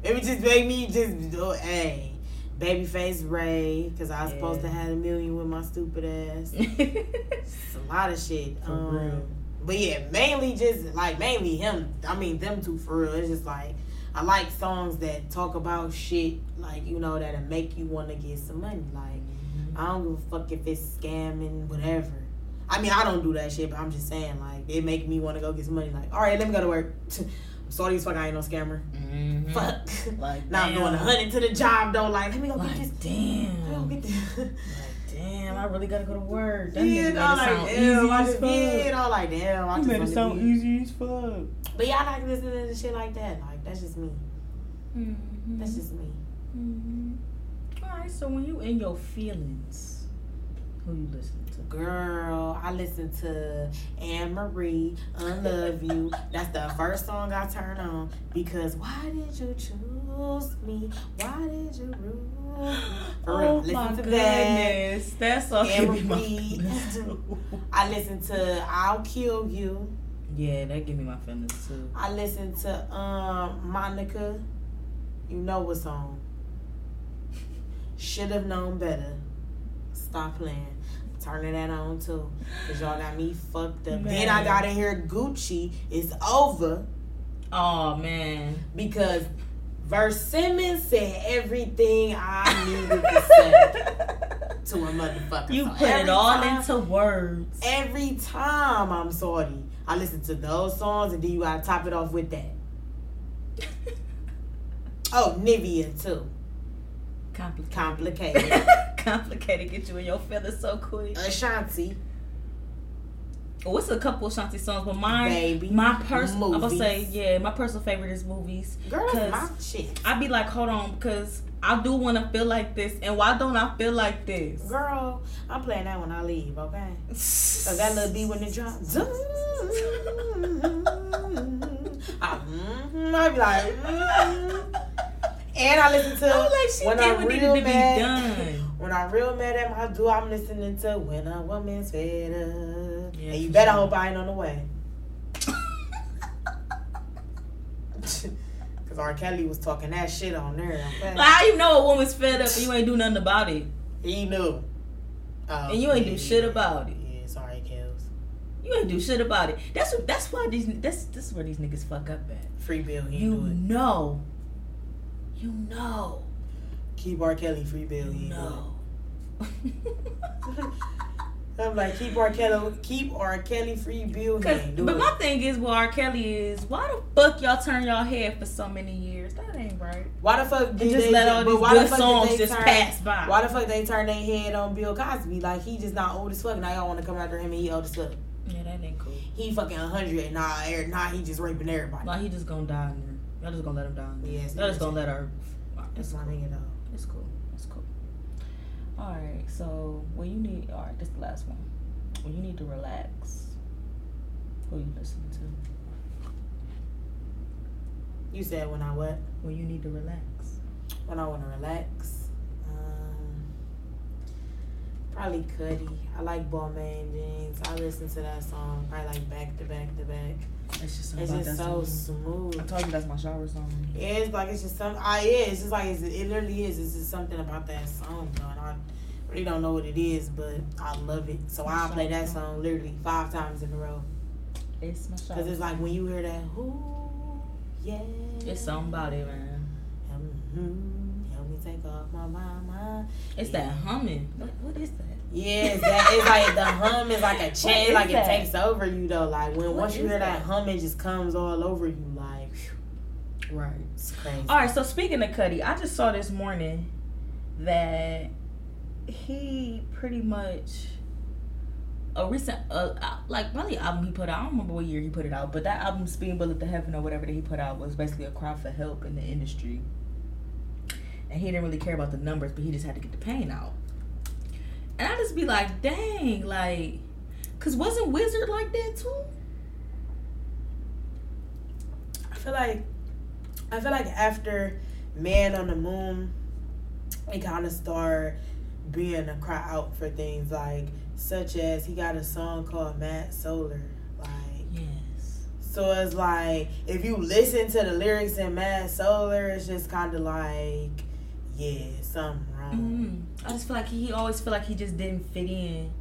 It would just make me just oh, hey. Babyface Ray, because I was supposed to Yeah. have a million with my stupid ass. It's a lot of shit. For um, real. But yeah, mainly just like mainly him. I mean them two for real. It's just like I like songs that talk about shit like you know that'll make you want to get some money. Like I don't give a fuck if it's scamming, whatever. I mean I don't do that shit, but I'm just saying like it make me want to go get some money. Like all right, let me go to work. I'm sorry as fuck I ain't no scammer. Mhm. Fuck. Like now I'm damn. hundred to the job though. Like let me go get this. Damn. Let me go get this. Like damn, I really gotta go to work. That Yeah, nigga and I'm it like, damn, I just I'm like, damn, I You just made it sound easy as fuck. But yeah, I like listening to shit like that. Like that's just me. Mm-hmm. That's just me. hmm All right, so when you in your feelings, who you listening to? Girl, I listen to Ann Marie, Unlove You. That's the first song I turn on because why did you choose me? Why did you rule me? For real, oh listen my that. goodness, that Anne give me my Marie. I listen to I'll Kill You. yeah, that give me my feelings too. I listen to um Monica. You know what song? Should have known better. Stop playing. Turning that on too. Cause y'all got me fucked up. Then I gotta hear Gucci. It's over Oh man, because Verse Simmonds said everything I needed to say to a motherfucker. you So put it all time- into words. Every time I'm sorry, I listen to those songs and then you gotta top it off with that. Oh, Nivea too. Complicated. Complicated. Complicated. Get you in your feelings so quick. Ashanti. Oh, it's a couple of Shanti songs, but mine, Baby. my personal, I'm gonna say, yeah, my personal favorite is movies. Girl, that's my shit. I be like, hold on, because I do want to feel like this, and why don't I feel like this? Girl, I'm playing that when I leave, okay? Cause that little beat when it drops. I, mm, I be like, mm. And I listen to I'm like, she when I'm what needed real to be mad. done. When I'm real mad at my dude, I'm listening to When a Woman's Fed Up. Yeah, and you better sure. hope I ain't on the way. Cause R. Kelly was talking that shit on there. Like, how you know a woman's fed up and you ain't do nothing about it? He knew. Oh, And you ain't do yeah, shit about it. Yeah, sorry, Kels. You ain't do shit about it. That's what. That's why these. That's this is where these niggas fuck up at. Free Bill, he You it. know. You know. Keep R. Kelly, free Bill, You know. I'm like, keep R. Kelly, keep R. Kelly, free Bill, he Cause, ain't do but it. my thing is, what R. Kelly is, why the fuck y'all turn y'all head for so many years? That ain't right. Why the fuck did just they let all but these why the good did songs they just turn- pass by. Why the fuck they turn their head on Bill Cosby? Like he just not old as fuck. Now y'all want to come after him and he old as fuck. Yeah, that ain't cool. He fucking hundred and nah, er- nah, he just raping everybody. Like he just gonna die there. Y'all just gonna let him down. Yes, Y'all just gonna let her. That's It's my cool. nigga though. It's cool. It's cool. All right. So when you need, all right, this the last one. When you need to relax, who you listening to? You said when I what? When you need to relax. When I want to relax. Um, probably Cudi. I like Balmain Jeans. I listen to that song probably like back to back to back. It's just It's just so smooth. I told you that's my shower song. It's like it's just some. I yeah, it's just like it's, it literally is. It's just something about that song, though. And I really don't know what it is, but I love it. So I play that song literally five times in a row. It's my shower. Cause it's like when you hear that, ooh, yeah. It's somebody, man. Mm-hmm. Help me take off my mama. It's that humming. What, what is that? Yeah, it's that it's like the hum is like a chain, is like that? it takes over you though. Like when What once you hear that? that? hum, it just comes all over you. Like, phew, Right. it's crazy. All right. So speaking of Cudi, I just saw this morning that he pretty much a recent uh, uh, like probably album he put out. I don't remember what year he put it out, but that album "Speed Bullet to Heaven or whatever that he put out was basically a cry for help in the industry. And he didn't really care about the numbers, but he just had to get the pain out. And I just be like, dang, like, cause wasn't Wizard like that too? I feel like I feel like after Man on the Moon, it kind of started being a cry out for things like such as he got a song called Mad Solar. Like Yes. so it's like if you listen to the lyrics in Mad Solar, it's just kinda like, yeah, something wrong. mm I just feel like he, always feel like he just didn't fit in.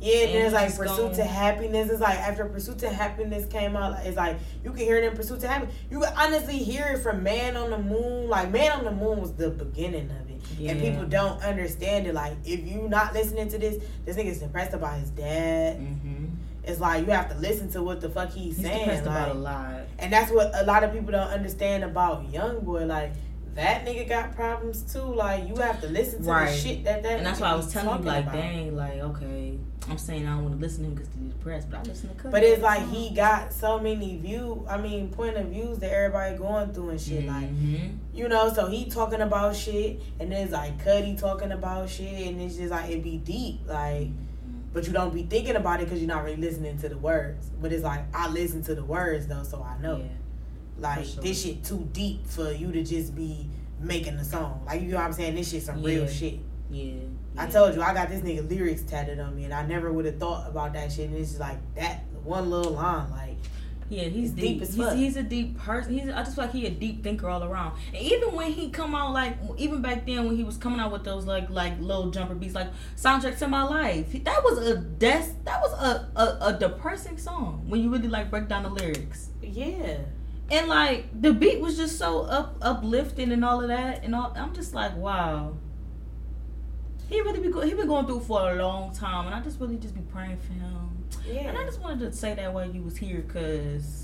Yeah, And there's like Pursuit gone- to Happiness. It's like after Pursuit to Happiness came out, it's like you can hear it in Pursuit to Happiness. You can honestly hear it from Man on the Moon. Like Man on the Moon was the beginning of it. And people don't understand it. Like if you not listening to this, this nigga's impressed about his dad. Mm-hmm. It's like you have to listen to what the fuck he's, He's saying. depressed about a lot. and that's what a lot of people don't understand about Young Boy. Like that nigga got problems too. Like you have to listen to Right. the shit that that. And that's why I was telling you, like, about. dang, like, okay, I'm saying I don't want to listen to him because he's depressed, but I listen to Cudi. But it's like he got so many view. I mean, point of views that everybody going through and shit. Like Mhm. you know, so he talking about shit, and then it's like Cudi talking about shit, and it's just like it be deep, like. But you don't be thinking about it because you're not really listening to the words. But it's like I listen to the words though, so I know. Yeah. Like sure. this shit too deep for you to just be making a song. Like you know what I'm saying? This shit some real shit. Yeah. I told you I got this nigga lyrics tatted on me, and I never would have thought about that shit. And it's just like that one little line, like Yeah, he's deep. deep as he's, fuck. he's a deep person. He's I just feel like he a deep thinker all around. And even when he come out like even back then when he was coming out with those like like little jumper beats like soundtrack to my life. That was a des- that was a, a a depressing song when you really like break down the lyrics. yeah. And like the beat was just so up uplifting and all of that and all I'm just like wow. He really be he been going through for a long time and I just really just be praying for him. Yeah. And I just wanted to say that while you was here cause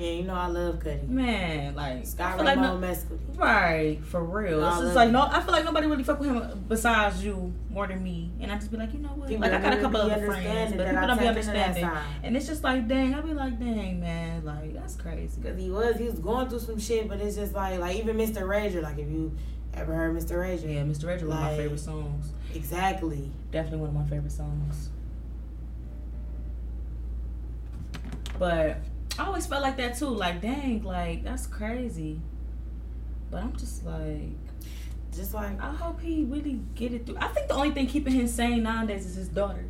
Yeah, you know I love Cudi. Man, like Scott I feel like Ramon no, Mescudi. right for real. No, it's just like him. no, I feel like nobody really fuck with him besides you more than me, and I just be like, you know what? People like I got a couple other friends, but people I don't be tapped into that understanding, and it's just like, dang, I be like, dang, man, like that's crazy. Cause he was he was going through some shit, but it's just like like even Mr. Rager, like if you ever heard Mr. Rager. Yeah, Mr. Reggie, one of my favorite songs. Exactly. Definitely one of my favorite songs. But I always felt like that too. Like, dang, like that's crazy. But I'm just like. Just like I hope he really get it through. I think the only thing keeping him sane nowadays is his daughter.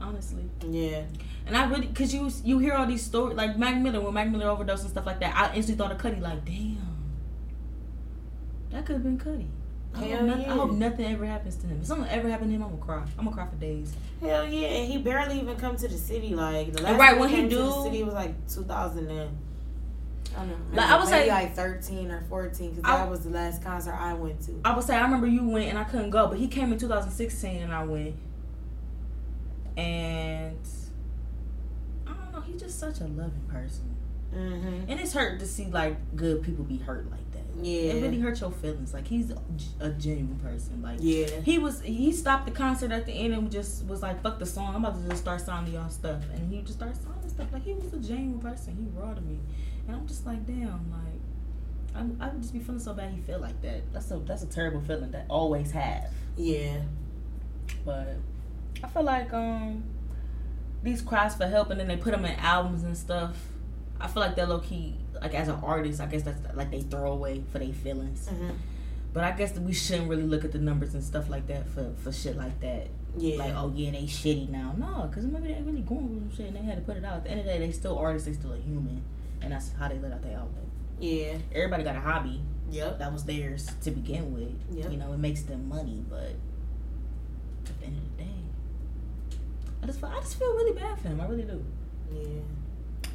Honestly, yeah. and I really, cause you you hear all these stories like Mac Miller when Mac Miller overdosed and stuff like that. I instantly thought of Cudi. Like, damn, that could have been Cudi. I hope, Hell nothing, I hope nothing ever happens to him. If something ever happened to him, I'm gonna cry. I'm gonna cry for days. Hell yeah, and he barely even come to the city. Like the last Right, time when he came to do- the city was like 2000 and I don't know. Like, I would maybe say- like 13 or 14 because that was the last concert I went to. I would say I remember you went and I couldn't go, but he came in 2016 and I went. And I don't know, he's just such a loving person. Mm-hmm. And it's hurt to see like good people be hurt like that. Yeah. It really hurts your feelings. Like he's a, a genuine person. Like Yeah. he was he stopped the concert at the end and just was like, fuck the song, I'm about to just start signing y'all stuff. And he just started signing stuff. Like he was a genuine person. He raw to me. And I'm just like, damn, like I, I would just be feeling so bad he feel like that. That's a that's a terrible feeling that I always have. Yeah. But I feel like um these cries for help and then they put them in albums and stuff. I feel like they're low key like as an artist. I guess that's like they throw away for their feelings. Mm-hmm. But I guess that we shouldn't really look at the numbers and stuff like that for for shit like that. Yeah. Like oh yeah they shitty now. No, because maybe they ain't really going through some shit and they had to put it out. At the end of the day, they still artists. They still a human, and that's how they let out their outlet. yeah. Everybody got a hobby Yep. that was theirs to begin with. Yep. You know, it makes them money, but at the end of the day, I just feel, I just feel really bad for him. I really do. Yeah.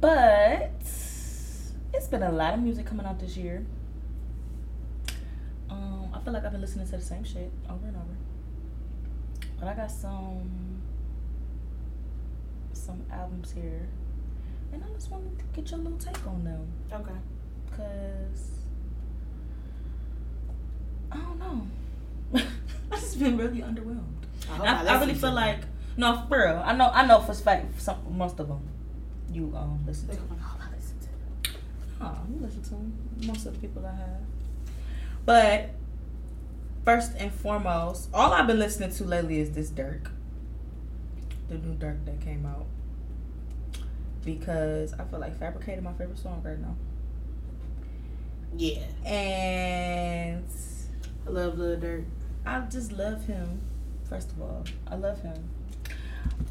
But it's been a lot of music coming out this year. Um, I feel like I've been listening to the same shit over and over. But I got some some albums here, and I just wanted to get your little take on them. Okay. Cause I don't know. I just been really underwhelmed. I, I, I really feel like no, for real. I know. I know for fact some most of them you um listen to. Oh my God, I listen to them. You listen to 'em. most of the people I have. But first and foremost, all I've been listening to lately is this Durk, the new Durk that came out. Because I feel like Fabricated my favorite song right now, Yeah, and I love Lil Durk. I just love him. First of all, I love him.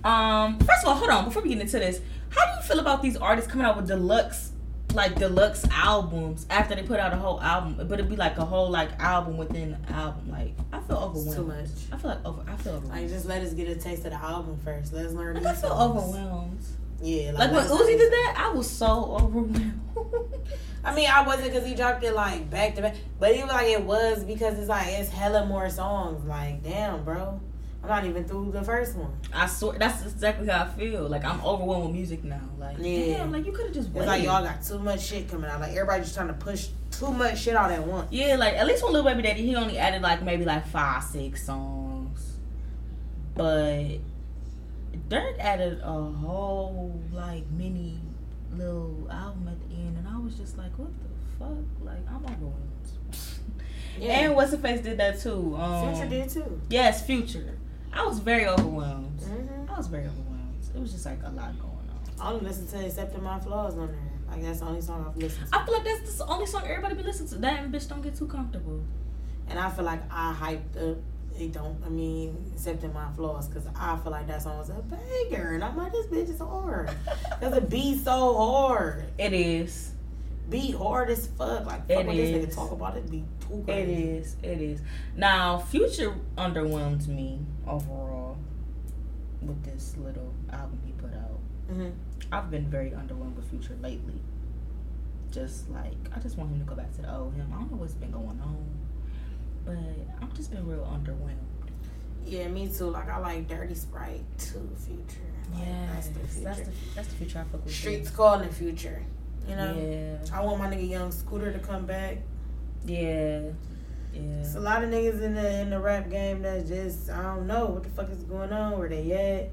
Um, first of all, hold on. Before we get into this, how do you feel about these artists coming out with deluxe, like deluxe albums after they put out a whole album? But it'd be like a whole like album within the album. Like I feel overwhelmed. It's too much. I feel like over. I feel overwhelmed. Like, just let us get a taste of the album first. Let's learn Like, I feel songs. overwhelmed. Yeah, Like when Uzi did that, I was so overwhelmed. I mean, I wasn't because he dropped it like back to back, but it was like it was because it's like it's hella more songs. Like, damn, bro, I'm not even through the first one. I swear that's exactly how I feel. Like I'm overwhelmed with music now. Like Yeah. damn, like you could have just It's like y'all got too much shit coming out. Like everybody just trying to push too much shit out at once. Yeah, like at least with Lil Baby Daddy, he only added like maybe like five, six songs. But Dirt added a whole like mini little album at the end, and I was just like, what the fuck? Like I'm overwhelmed. Yeah, And what's the face did that too? Um, Future did too. Yes, Future. I was very overwhelmed. hmm I was very overwhelmed. It was just like a lot going on. I only listen to Accepting My Flaws on there. Like that's the only song I've listened to. I feel like that's the only song everybody be listening to. That and bitch don't get too comfortable. And I feel like I hyped up. It don't. I mean, accepting my flaws because I feel like that song was a banger, and I'm like, this bitch is hard. Cause the beat so hard, It is. Beat hard as fuck. Like fuck It what this nigga talk about it, be too It crazy. is. It is. Now, Future underwhelmed me overall with this little album he put out. hmm I've been very underwhelmed with Future lately. Just like I just want him to go back to the old him. I don't know what's been going on, but I've just been real underwhelmed. Yeah, me too. Like I like Dirty Sprite too. Future. Like, that's the future. that's the that's the future I fuck with. Streets calling the future. You know. Yeah, I want my nigga Young Scooter to come back. yeah, Yeah. It's a lot of niggas in the in the rap game that just I don't know what the fuck is going on. Where they at?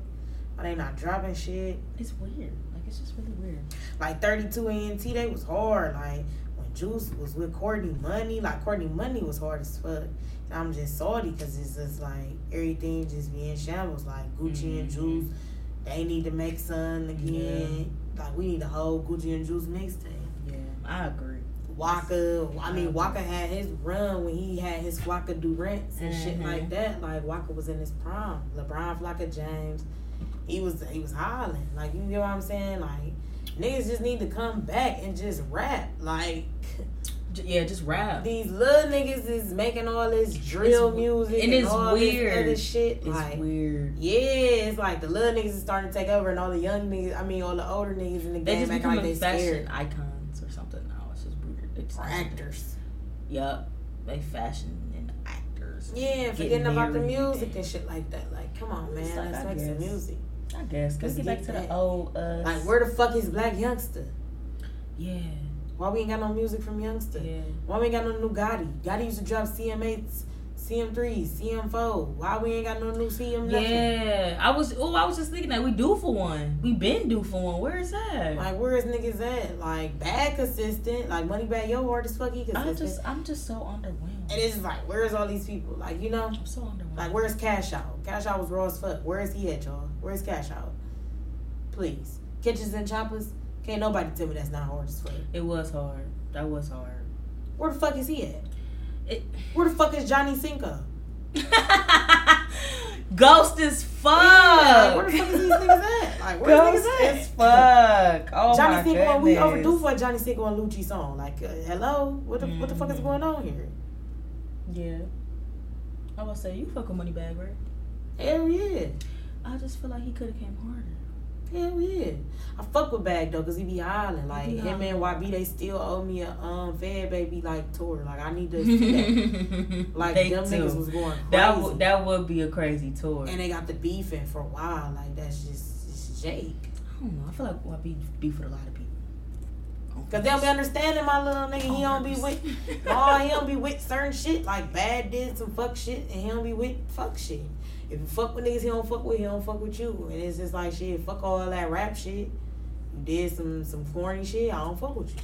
Why they not dropping shit? It's weird. Like it's just really weird. Like 32 ENT, they was hard. Like when Juice was with Courtney Money, like Courtney Money was hard as fuck. And I'm just salty because it's just like everything just being shambles. Like Gucci and Mhm. Juice, they need to make something again. Like we need a whole Gucci and Juice mixtape. Yeah, I agree. Waka, I mean Waka had his run when he had his Flocka Durants and shit Mhm. like that. Like Waka was in his prime. LeBron Flocka James, he was he was hollering. Like you get what I'm saying? Like niggas just need to come back and just rap. Like Yeah, just rap. these little niggas is making all this drill It's- music and and, it's all weird. this other shit. It's like weird. yeah, it's like the little niggas is starting to take over, and all the young niggas, I mean all the older niggas in the They game just become like they fashion scared. icons or something now. It's just weird. Just Or actors. Yup. They fashion and actors. Yeah, Getting forgetting about the music and shit like that. Like, come on, man, like, let's I make some music. I guess. Let's Let's get back to the old us. Like, where the fuck is Black Youngsta? Yeah. Why we ain't got no music from Youngsta? Yeah. Why we ain't got no new Gotti? Gotti used to drop CM8s, CM3s, CM4. Why we ain't got no new CM nothing? Yeah. I was oh, I was just thinking that we do for one. We been due for one. Where is that? Like, where is niggas at? Like, bad consistent. Like, Moneybagg Yo hard as fuck, he consistent. I'm just I'm just so underwhelmed. and it's just like, where's all these people? Like, you know? I'm so underwhelmed. Like, where's Cash Out? Cash Out was raw as fuck. Where is he at, y'all? Where's Cash Out? Please. Kitchens and Choppers? Can't nobody tell me that's not hard as fuck. it was hard. That was hard. Where the fuck is he at? It Where the fuck is Johnny Cinco? Ghost as fuck. Yeah, where the fuck is these niggas at? Like, where Ghost niggas as at? fuck. Oh Johnny my Cinco, we overdue for a Johnny Cinco and Lucci song. Like, uh, hello, what the what the fuck is Mhm. going on here? Yeah. I was say you fuck with Moneybagg, right? Hell yeah, I just feel like he could have came harder. Hell yeah. I fuck with Bag though, cause he be hollering. Like He him and. YB, they still owe me a um Fed Baby like tour. Like I need to see that. Like They them do. niggas was going crazy. That would that would be a crazy tour. and they got the beefing for a while. Like that's just it's Jake. I don't know. I feel like YB beef with a lot of people. Cause they don't be understanding my little nigga. He don't be with, oh, he don't be with certain shit like bad did some fuck shit, and he don't be with fuck shit. If you fuck with niggas, he don't fuck with. He don't fuck with you, and it's just like shit. Fuck all that rap shit. You did some some corny shit. I don't fuck with you.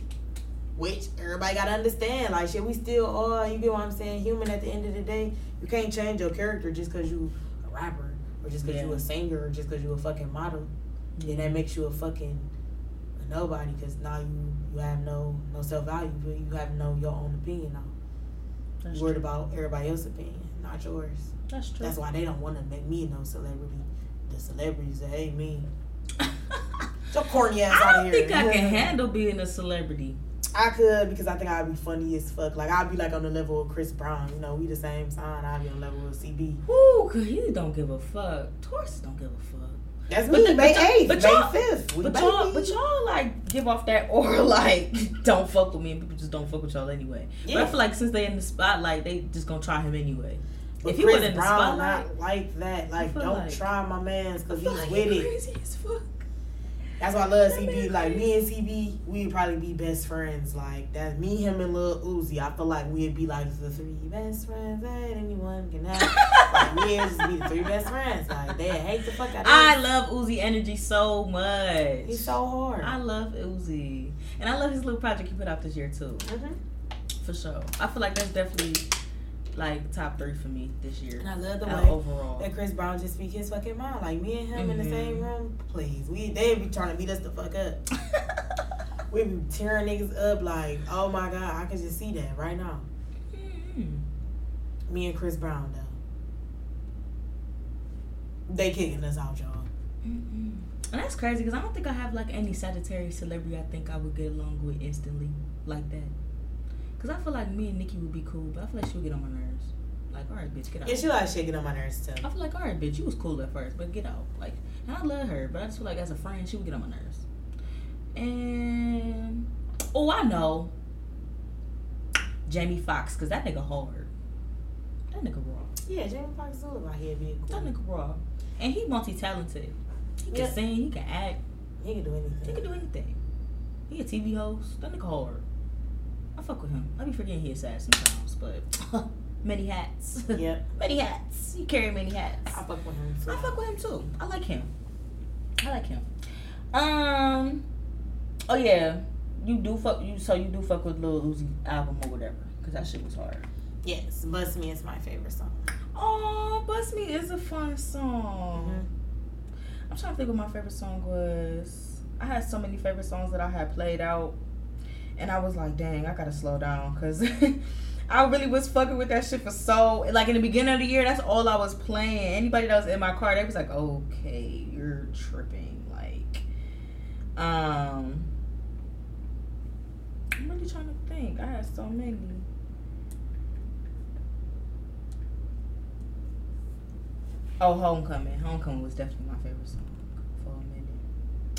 Which everybody gotta understand. Like shit, we still all you get what I'm saying. Human at the end of the day. You can't change your character just cause you a rapper or just cause Yeah. you a singer or just cause you a fucking model. Then that makes you a fucking a nobody because now you you have no no self value. but You have no your own opinion now. That's You worried true. about everybody else's opinion, not yours. That's true. That's why they don't want to make me no celebrity. The celebrities that hate me. So corny ass I out don't of here. think I can handle being a celebrity. I could because I think I'd be funny as fuck. Like I'd be like on the level of Chris Brown. You know, we the same sign. I'd be on the level of CB. Woo, cause he don't give a fuck. Taurus don't give a fuck. That's But me. the- May but y'all- eighth, May fifth. But y'all, but y'all like give off that aura like don't fuck with me, and people just don't fuck with y'all anyway. But I feel like since they in the spotlight, they just gonna try him anyway. But if he Chris wasn't in the Brown not like that. Like don't like- try my man's because he's like with it. crazy as fuck. That's why I love That CB. Like me and CB, we'd probably be best friends. Like that, me, him, and Lil Uzi. I feel like we'd be like the three best friends that anyone can have. like we'd just be the three best friends. Like they hate the fuck out of I love Uzi energy so much. He's so hard. I love Uzi, and I love his little project he put out this year too, Mhm. for sure. I feel like that's definitely like top three for me this year. And I love the way overall. that Chris Brown just speak his fucking mind. Like me and him in the Mhm. same room, please. We they be trying to beat us the fuck up. We be tearing niggas up. Like oh my god, I can just see that right now. Mm. Me and Chris Brown though. They kicking us out, y'all. Mm-mm. And that's crazy because I don't think I have like any Sagittarius celebrity I think I would get along with instantly like that. Because I feel like me and Nikki would be cool, but I feel like she would get on my nerves. Like, all right, bitch, get out. Yeah, she like shaking on my nerves too. I feel like, all right, bitch, you was cool at first, but get out. Like, and I love her, but I just feel like as a friend, she would get on my nerves. And oh, I know, Jamie Foxx, because that nigga hard. That nigga raw. Yeah, Jamie Foxx do look like he'd be That nigga raw, and he multi talented. He can Yeah. sing, he can act, He can do anything. he can do anything. He a TV host. That nigga hard. I fuck with him. I be forgetting he sad sometimes, but many hats. Yep. many hats. He carry many hats. I fuck with him too. I fuck with him too. I like him. I like him. Um. Oh yeah, you do fuck you. So you do fuck with Lil Uzi album or whatever, cause that shit was hard. Yes, Bust Me is my favorite song. Oh, Bust Me is a fun song. Mhm. I'm trying to think what my favorite song was. I had so many favorite songs that I had played out, and I was like, dang, I gotta slow down, cause. I really was fucking with that shit for so like in the beginning of the year. That's all I was playing. Anybody that was in my car, they was like, "Okay, you're tripping." Like, um, I'm really trying to think. I had so many. Oh, Homecoming. Homecoming was definitely my favorite song for a minute.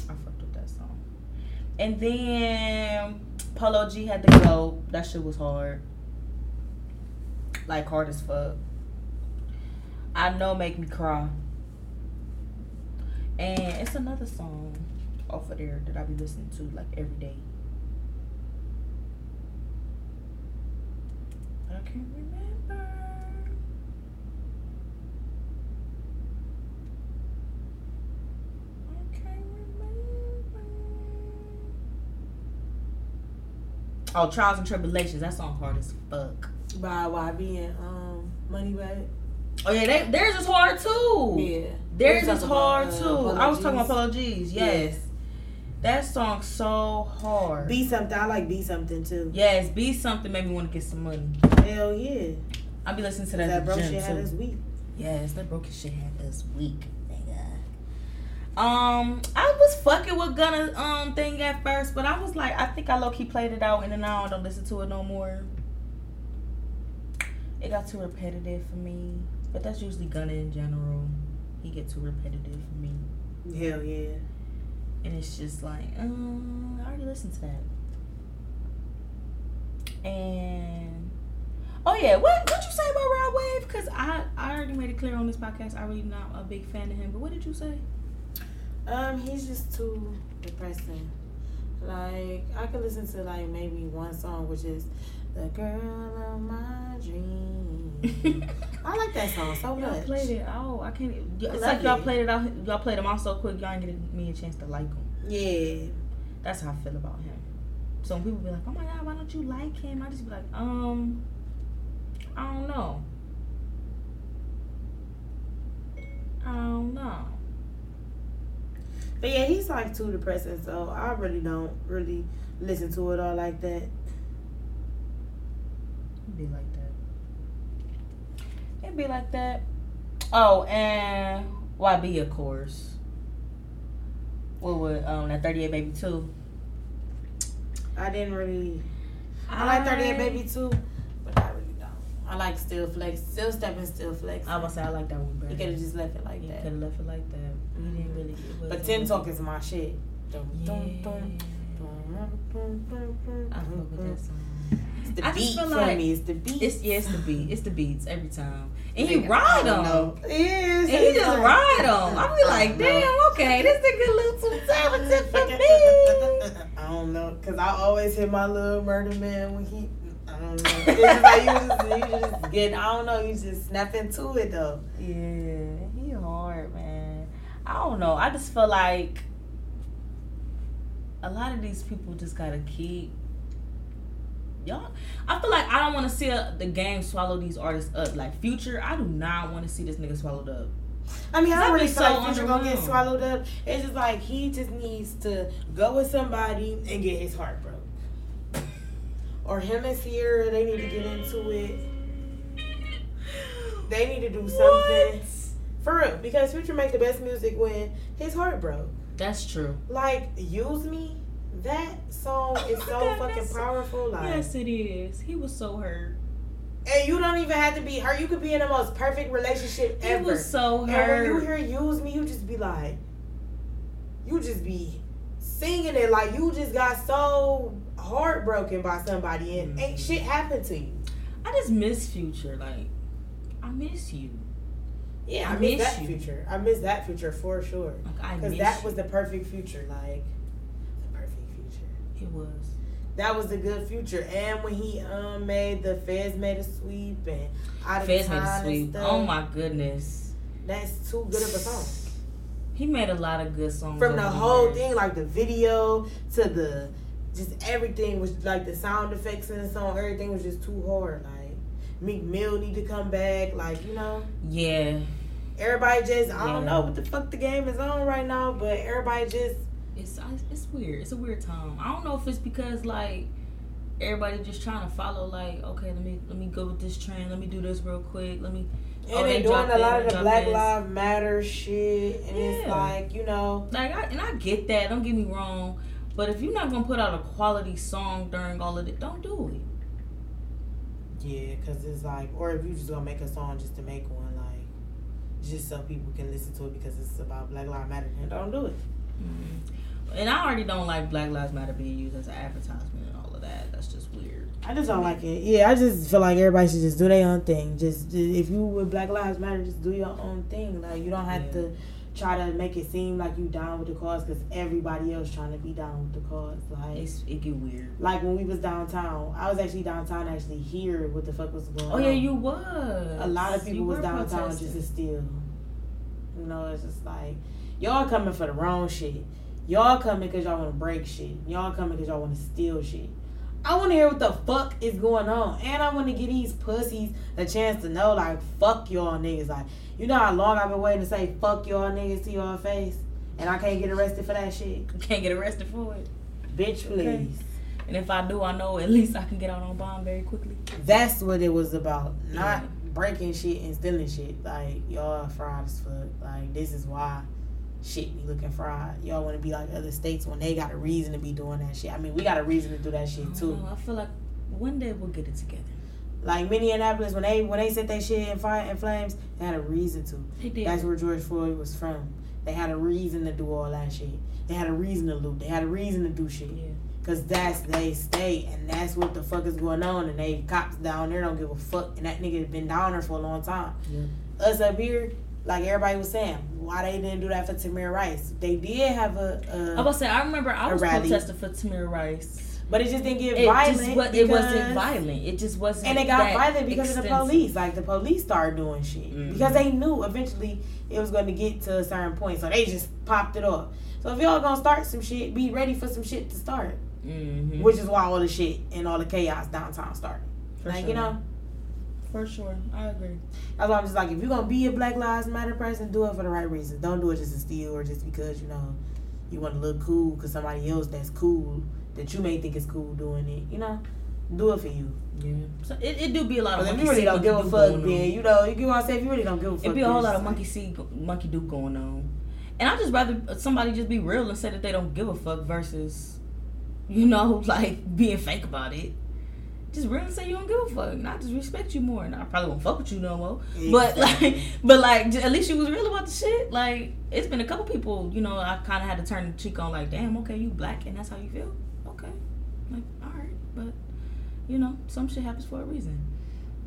I fucked with that song. And then Polo G had to go. That shit was hard. Like hard as fuck. I know make me cry. And it's another song off of there that I be listening to like every day. I can't remember. I can't remember. Oh, Trials and Tribulations. That song hard as fuck. By YB and um Moneybagg. Oh yeah, they, theirs is hard too. Yeah. Theirs is hard about, uh, too. I was talking about Polo G's. Yes. That song so hard. Be something. I like be something too. yes, be something made me want to get some money. Hell yeah. I'll be listening to That, that, broke shit had us weak. Yes, that broken shit had us weak, nigga. Um, I was fucking with Gunna um thing at first, but I was like, I think I low key played it out, and then now I don't listen to it no more. It got too repetitive for me, but that's usually Gunna in general. He get too repetitive for me, Hell yeah. and it's just like, um, I already listened to that. And oh yeah, what what you say about Rod Wave? Because I I already made it clear on this podcast. I really not a big fan of him. But what did you say? Um, he's just too depressing. Like I could listen to like maybe one song, which is "The Girl of My Dreams." I like that song so Y'all much. played it. Oh, I can't. It's love like y'all it. played it out. Y'all played them all so quick. Y'all ain't getting me a chance to like them. Yeah, That's how I feel about him. So people be like, "Oh my god, why don't you like him?" I just be like, um, I don't know. I don't know. But yeah, he's like too depressing, so I really don't really listen to it all like that. It'd be like that. It'd be like that. Oh, and YB, of course. What would um that 38 baby too? I didn't really. I like 38 Baby too, but I really don't. I like Still Flex, Still Stepping, Still Flex. I was gonna say I like that one better. You could have just left it like that. You that. could have left it like that. You didn't really. It But Ten Talk is my shit. Yeah. I fuck with that song. It's the I beat for like me. It's the beat. It's yeah, it's the beat. It's the beats every time, and he ride them. Yes, And he just ride them. I be like, damn, okay, this nigga a little too talented for me. I don't know, cause I always hit my little murder man when he. I don't know. It's just like you just, you just get. I don't know. You just snap into it though. Yeah, he. I don't know. I just feel like a lot of these people just gotta keep. Y'all, I feel like I don't want to see uh the game swallow these artists up. Like Future, I do not want to see this nigga swallowed up. I mean, I don't really feel so like Future gonna get swallowed up. It's just like he just needs to go with somebody and get his heart broke. Or him and Ciara, they need to get into it. They need to do something for real because Future make the best music when his heart broke. That's true. Like "Use Me," that song oh is so God, fucking powerful. Like, Yes, it is. He was so hurt. and you don't even have to be hurt. You could be in the most perfect relationship He ever. was so hurt. And when you hear "Use Me," you just be like, you just be singing it like you just got so heartbroken by somebody and ain't mm-hmm. shit happened to you. I just miss Future. Like, I miss you. Yeah, I I miss that you. future. I miss that future for sure. Because miss that you. was the perfect future. Like, the perfect future. It was. That was a good future. And when he um made the Feds made a sweep and out of Feds made a sweep. stuff, Oh my goodness. that's too good of a song. He made a lot of good songs. From the whole thing, like the video to the just everything was like the sound effects in the song, everything was just too hard. Like Meek Mill need to come back, like, you know. Yeah. Everybody just I don't know what the fuck the game is on right now, but everybody just It's it's weird. It's a weird time. I don't know if it's because like everybody just trying to follow like okay let me let me go with this trend let me do this real quick let me and Oh, they, they doing a lot of the Black. Lives Matter shit, and it's like you know, like I, and I get that don't get me wrong but if you're not gonna put out a quality song during all of it don't do it yeah, because it's like, or if you just gonna make a song just to make one, like, just so people can listen to it because it's about Black Lives Matter, then don't do it. Mm. and I already don't like Black Lives Matter being used as an advertisement and all of that that's just weird I just don't like it. Yeah, I just feel like everybody should just do their own thing. Just if you with Black Lives Matter, just do your own thing. Like you don't have Yeah. to try to make it seem like you down with the cause because everybody else trying to be down with the cause. Like it's, it get weird like when we was downtown, I was actually downtown actually hear what the fuck was going oh, on. oh on. yeah you was a lot of people You was downtown protesting. just to steal. You know, it's just like y'all coming for the wrong shit. Y'all coming because y'all want to break shit. Y'all coming because y'all want to steal shit. I want to hear what the fuck is going on, and I want to give these pussies a chance to know, like, fuck y'all niggas. Like, you know how long I've been waiting to say fuck y'all niggas to y'all face, and I can't get arrested for that shit. You can't get arrested for it Bitch, please. Okay. and if I do I know at least I can get out on bond very quickly That's what it was about. Not Yeah. breaking shit and stealing shit. Like y'all fried as fuck. Like this is why shit be looking fried. Y'all want to be like other states when they got a reason to be doing that shit. I mean, we got a reason to do that shit too. know, I feel like one day we'll get it together Like Minneapolis, when they when they set that shit in fire and flames, they had a reason to. they did That's where George Floyd was from. They had a reason to do all that shit. They had a reason to loot. They had a reason to do shit. yeah Cause that's they state and that's what the fuck is going on and they cops down there don't give a fuck and that nigga been down there for a long time. Yeah. Us up here, like everybody was saying, why they didn't do that for Tamir Rice? They did have a. a I was say I remember I was rally. protesting for Tamir Rice. but it just didn't get It violent. just was, it wasn't violent. It just wasn't. And it got violent because of the police. Like the police started doing shit Mhm. because they knew eventually it was going to get to a certain point, so they just popped it off. So if y'all gonna start some shit, be ready for some shit to start. Mhm. Which is why all the shit and all the chaos downtown started. For like sure. you know, For sure, I agree. that's why I'm just like, if you're gonna be a Black Lives Matter person, do it for the right reasons. Don't do it just to steal or just because you know you want to look cool because somebody else that's cool that you may think is cool doing it. You know, do it for you. Yeah. So it, it do be a lot of if monkey you really see, don't give a fuck, then you know, you get what I'm saying. If you really don't give a fuck, It'd be a whole lot of monkey see, monkey do going on. And I just rather somebody just be real and say that they don't give a fuck versus, you know, like being fake about it. Just really say you don't give a fuck, and I just respect you more, and I probably won't fuck with you no more. But like, but like, at least you was real about the shit. Like, it's been a couple people, you know, I kind of had to turn the cheek on, like, damn, okay, you black, and that's how you feel. Okay, like, all right, but you know, some shit happens for a reason.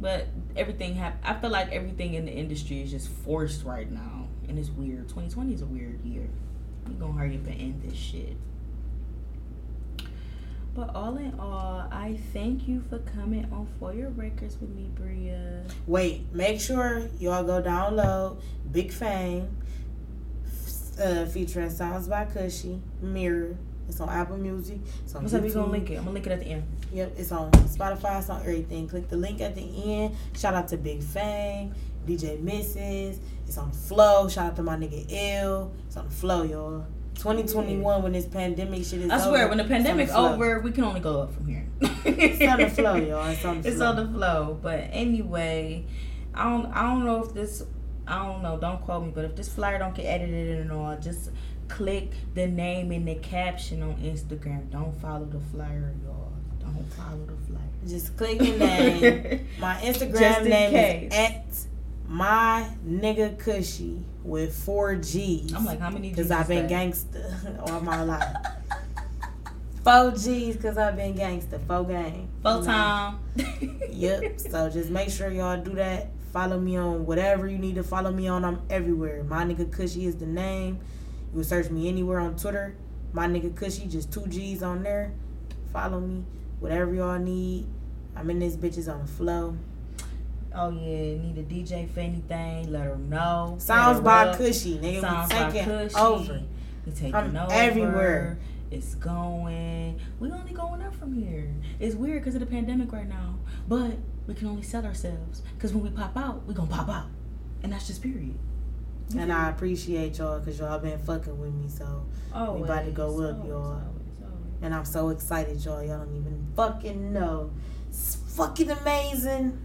But everything hap- I feel like everything in the industry is just forced right now, and it's weird. 2020 is a weird year. We gonna hurry up and end this shit. But all in all, I thank you for coming on For Your Records with me, Bria. Wait, make sure y'all go download Big Fame, uh, featuring Sounds by Cushy, Mirror. It's on Apple Music. It's on What's up? We gonna link it. I'm gonna link it at the end. Yep, it's on Spotify. It's on everything. Click the link at the end. Shout out to Big Fame, DJ Mrs. It's on the flow. Shout out to my nigga Ill. It's on the flow, y'all. 2021 when this pandemic shit is I over. swear, when the it's pandemic's over, we can only go up from here. It's on the flow, y'all. It's on the It's flow. on the flow. But anyway, I don't I don't know if this I don't know, don't quote me, but if this flyer don't get edited and all, just click the name in the caption on Instagram. Don't follow the flyer, y'all. Don't follow the flyer. Just click the name. My Instagram in name case. is at my nigga Cushy with four G's. I'm like, how many Because I've been that? gangster all my life. Four G's because I've been gangster. Four game. Full time. Yep. So just make sure y'all do that. Follow me on whatever you need to follow me on. I'm everywhere. My nigga Cushy is the name. You can search me anywhere on Twitter. My nigga Cushy, just two G's on there. Follow me. Whatever y'all need. I'm in this bitches on the flow. Oh yeah, need a DJ for anything? Let her know. Sounds her by up. Cushy, nigga. Sounds we by Cushy. over. We taking I'm over. everywhere. It's going. We only going up from here. It's weird because of the pandemic right now, but we can only sell ourselves. Because when we pop out, we gonna pop out, and that's just period. You And I appreciate y'all because y'all been fucking with me. So, always, about to go up, y'all. always, and I'm so excited, y'all. Y'all don't even fucking know. It's fucking amazing.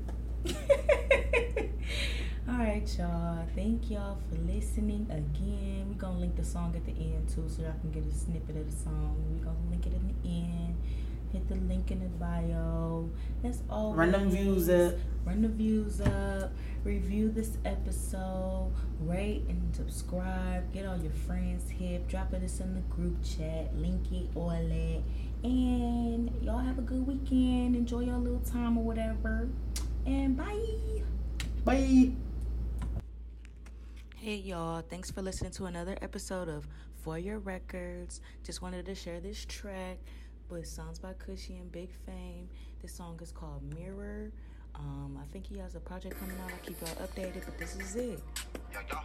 All right, y'all. Thank y'all for listening again. We're gonna link the song at the end too, so y'all can get a snippet of the song. We're gonna link it in the end. Hit the link in the bio. That's all. Run them views up. Run the views up. Review this episode. Rate and subscribe. Get all your friends hip. Drop it in the group chat. Link it, all that. And y'all have a good weekend. Enjoy your little time or whatever. And bye. Bye. Hey y'all, thanks for listening to another episode of For Your Records. Just wanted to share this track with Songs by Cushy and Big Fame. This song is called Mirror. Um, I think he has a project coming out. I'll keep y'all updated, but this is it. Yo, yo.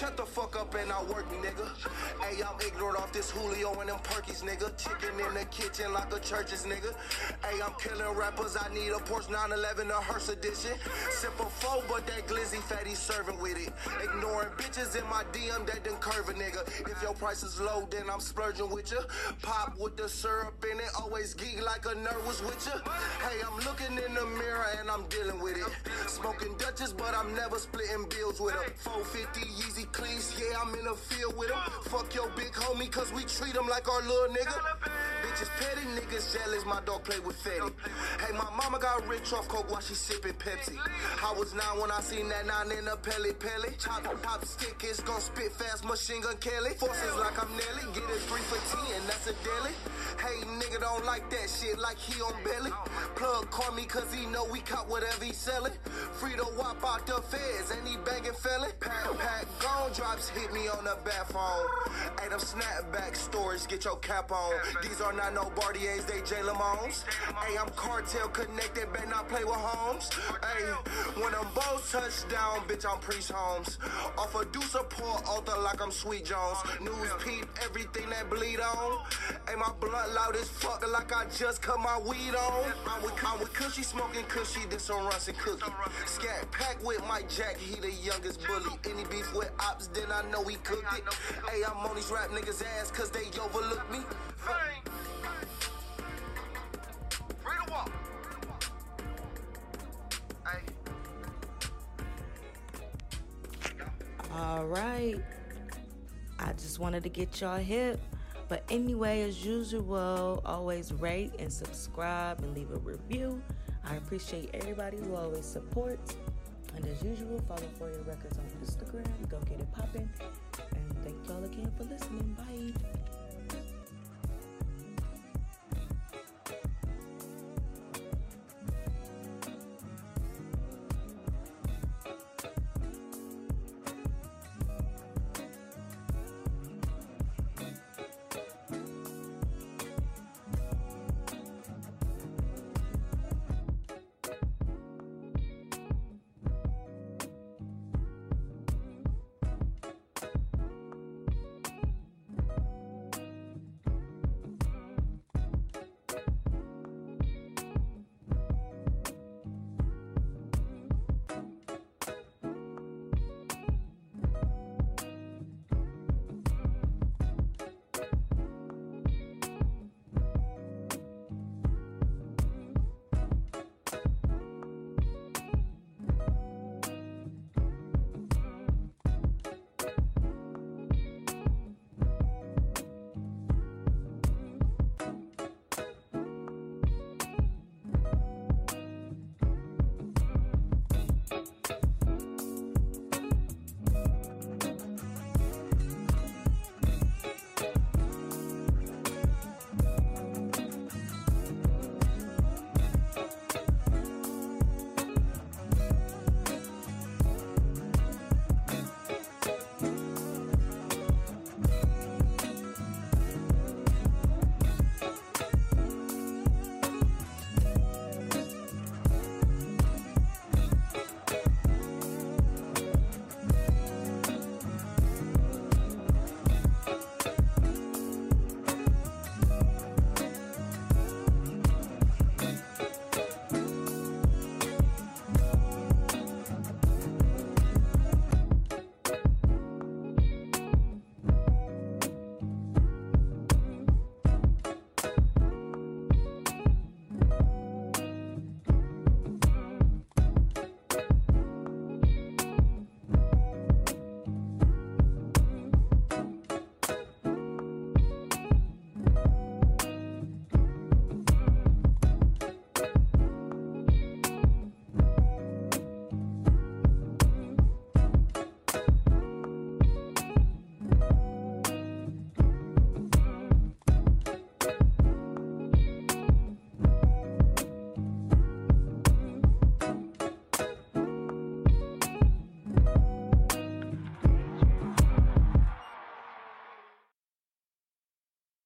Cartel of Phil. Shut the fuck up and I work nigga. Free to walk. Free to walk. Fame. Hey, shut the fuck up and not work me, nigga. Hey, I'm ignorant off this Julio and them perkies, nigga. Chicken in the kitchen like a church's nigga. Hey, I'm killing rappers. I need a Porsche 911, a hearse edition. Sip a four, but that glizzy fatty serving with it. Ignoring bitches in my DM that done curve a nigga. If your price is low, then I'm splurging with you. Pop with the syrup in it, always geek like a nerd was with you. Hey, I'm looking in the mirror and I'm dealing with it. Smoking Dutchess, but I'm never splitting bills with them. 450 Yeezy cleats, yeah, I'm in the field with them. Fuck your big homie, cause we treat him like our little nigga. Bitches petty, niggas jealous, my dog play with Fetty. Hey, my mama got rich off coke while she sipping Pepsi. I was nine when I seen that nine in a pelly pelly. Chop, pop stick, it's gon' spit fast, machine gun Kelly. Forces like I'm Nelly, get it three for ten, that's a deli. Hey, nigga don't like that shit like he on belly. Plug call me cause he know we caught whatever he selling. Free to wop out the feds and he banging felon. Pack, pack, gone drops hit me on the back phone. Hey, them snapback stories, get your cap on. These are not no Bartiers, they Jay Lamones. Hey, I'm cartel connected, better not play with homes. Hey, when them both touch down, bitch, I'm Priest Holmes. Off a do support author like I'm Sweet Jones. News peep, everything that bleed on. Hey, my blunt loud as fuck like I just cut my weed on. I'm with, I'm with Cushy, smoking Cushy, this on Russ and Cookie. Scat pack with Mike Jack, he the youngest bully. Any beef with ops, then I know he cooked it. Hey, I'm on these rap niggas' ass cause they overlook me. All right. I just wanted to get y'all hip. But anyway, as usual, always rate and subscribe and leave a review. I appreciate everybody who always supports. And as usual, follow For Your Records on Instagram. Go get it popping. And thank y'all again for listening.